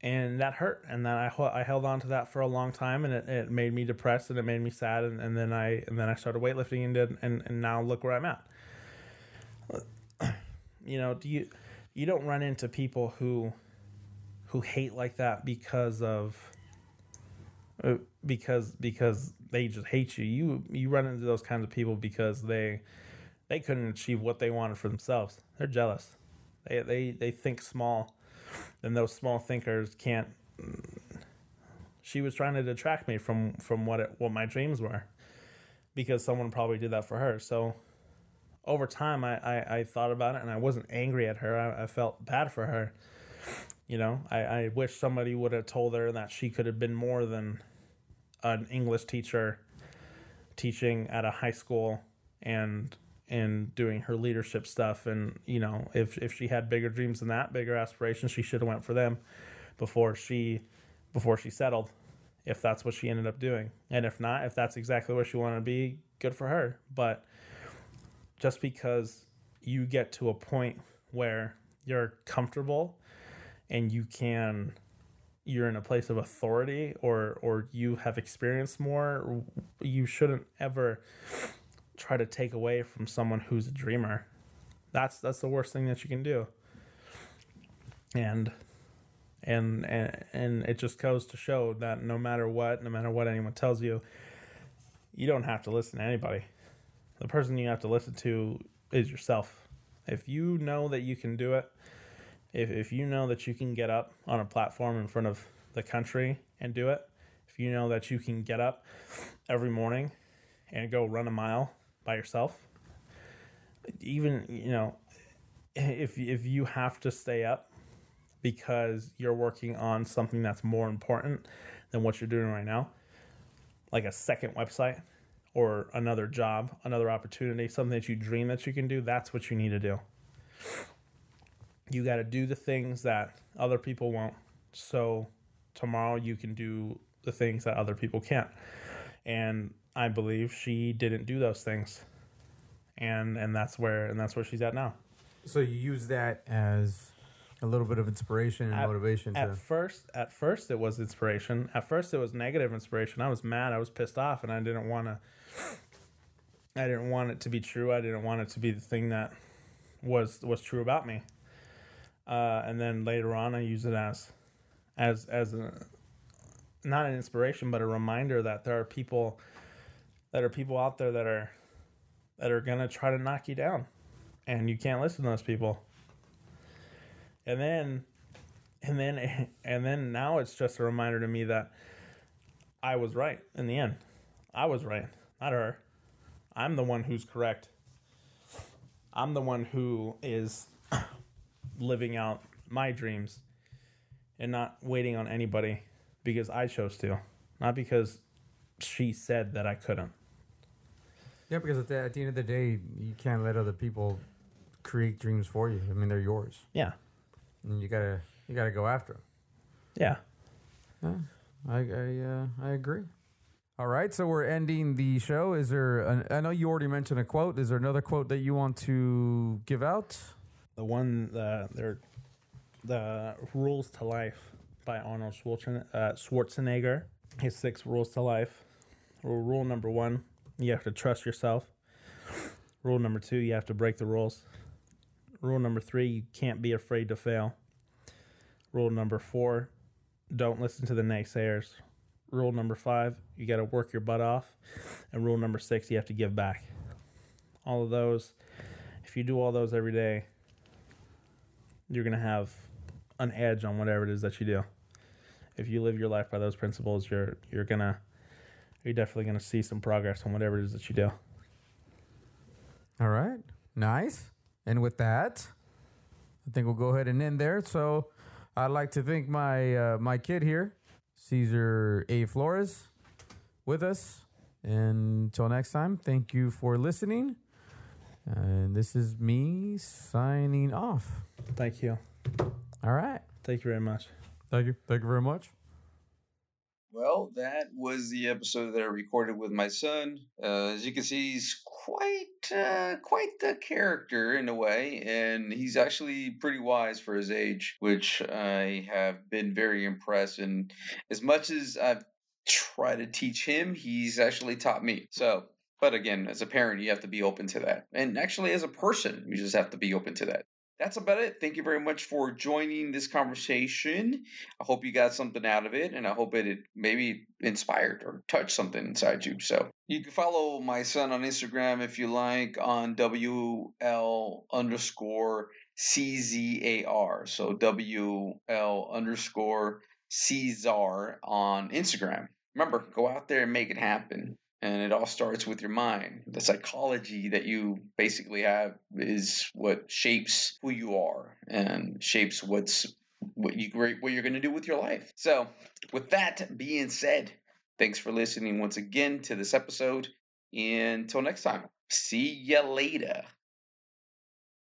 and that hurt and then I, I held on to that for a long time and it, it made me depressed and it made me sad and, and then I and then I started weightlifting and did and, and now look where I'm at you know do you you don't run into people who who hate like that because of Uh, because because they just hate you you you run into those kinds of people because they they couldn't achieve what they wanted for themselves they're jealous they they they think small, and those small thinkers can't. She was trying to detract me from from what it, what my dreams were, because someone probably did that for her. So, over time, I I, I thought about it, and I wasn't angry at her. I, I felt bad for her. You know, I, I wish somebody would have told her that she could have been more than an English teacher teaching at a high school and and doing her leadership stuff. And you know if if she had bigger dreams than that bigger aspirations she should have went for them before she before she settled if that's what she ended up doing. And if not if that's exactly where she wanted to be good for her. But just because you get to a point where you're comfortable and you can you're in a place of authority or or you have experienced more you shouldn't ever try to take away from someone who's a dreamer. That's that's the worst thing that you can do. And and and and it just goes to show that no matter what, no matter what anyone tells you, you don't have to listen to anybody. The person you have to listen to is yourself. If you know that you can do it, if if you know that you can get up on a platform in front of the country and do it, if you know that you can get up every morning and go run a mile by yourself. Even you know, if if you have to stay up because you're working on something that's more important than what you're doing right now, like a second website or another job, another opportunity, something that you dream that you can do, that's what you need to do. You got to do the things that other people won't. So tomorrow you can do the things that other people can't. And I believe she didn't do those things. And and that's where and that's where she's at now. So you use that as a little bit of inspiration and At- motivation At to. first, at first it was inspiration. At first it was negative inspiration. I was mad. I was pissed off, and I didn't want to. I didn't want it to be true. I didn't want it to be the thing that was was true about me. Uh, and then later on, I use it as, as as a, not an inspiration, but a reminder that there are people, that are people out there that are, that are gonna try to knock you down, and you can't listen to those people. And then and then and then now it's just a reminder to me that I was right in the end. I was right, not her. I'm the one who's correct. I'm the one who is living out my dreams and not waiting on anybody because I chose to, not because she said that I couldn't. Yeah, because at the, at the end of the day, you can't let other people create dreams for you. I mean, they're yours, Yeah. and you gotta you gotta go after them. Yeah. Yeah, I I, uh, I agree. All right, so we're ending the show. Is there? An, I know you already mentioned a quote. Is there another quote that you want to give out? The one the they're the rules to life by Arnold uh, Schwarzenegger. His six rules to life. Rule number one: you have to trust yourself. Rule number two: you have to break the rules. Rule number three: you can't be afraid to fail. Rule number four: don't listen to the naysayers. Rule number five: you got to work your butt off. And rule number six: you have to give back. All of those, if you do all those every day, you're gonna have an edge on whatever it is that you do. If you live your life by those principles, you're you're gonna you're definitely gonna see some progress on whatever it is that you do. All right, nice. And with that, I think we'll go ahead and end there. So, I'd like to thank my uh, my kid here, Cesar A. Flores, with us. And until next time, thank you for listening. And this is me signing off. Thank you. All right. Thank you very much. Thank you. Thank you very much. Well, that was the episode that I recorded with my son. Uh, as you can see, he's quite uh, quite the character in a way, and he's actually pretty wise for his age, which I have been very impressed. And as much as I've tried to teach him, he's actually taught me. So, but again, as a parent, you have to be open to that, and actually, as a person, you just have to be open to that. That's about it. Thank you very much for joining this conversation. I hope you got something out of it, and I hope it, maybe inspired or touched something inside you. So you can follow my son on Instagram if you like on WL underscore CZAR. So WL underscore Czar on Instagram. Remember, go out there and make it happen. And it all starts with your mind. The psychology that you basically have is what shapes who you are and shapes what's what you what you're going to do with your life. So, with that being said, thanks for listening once again to this episode. Until next time, see ya later.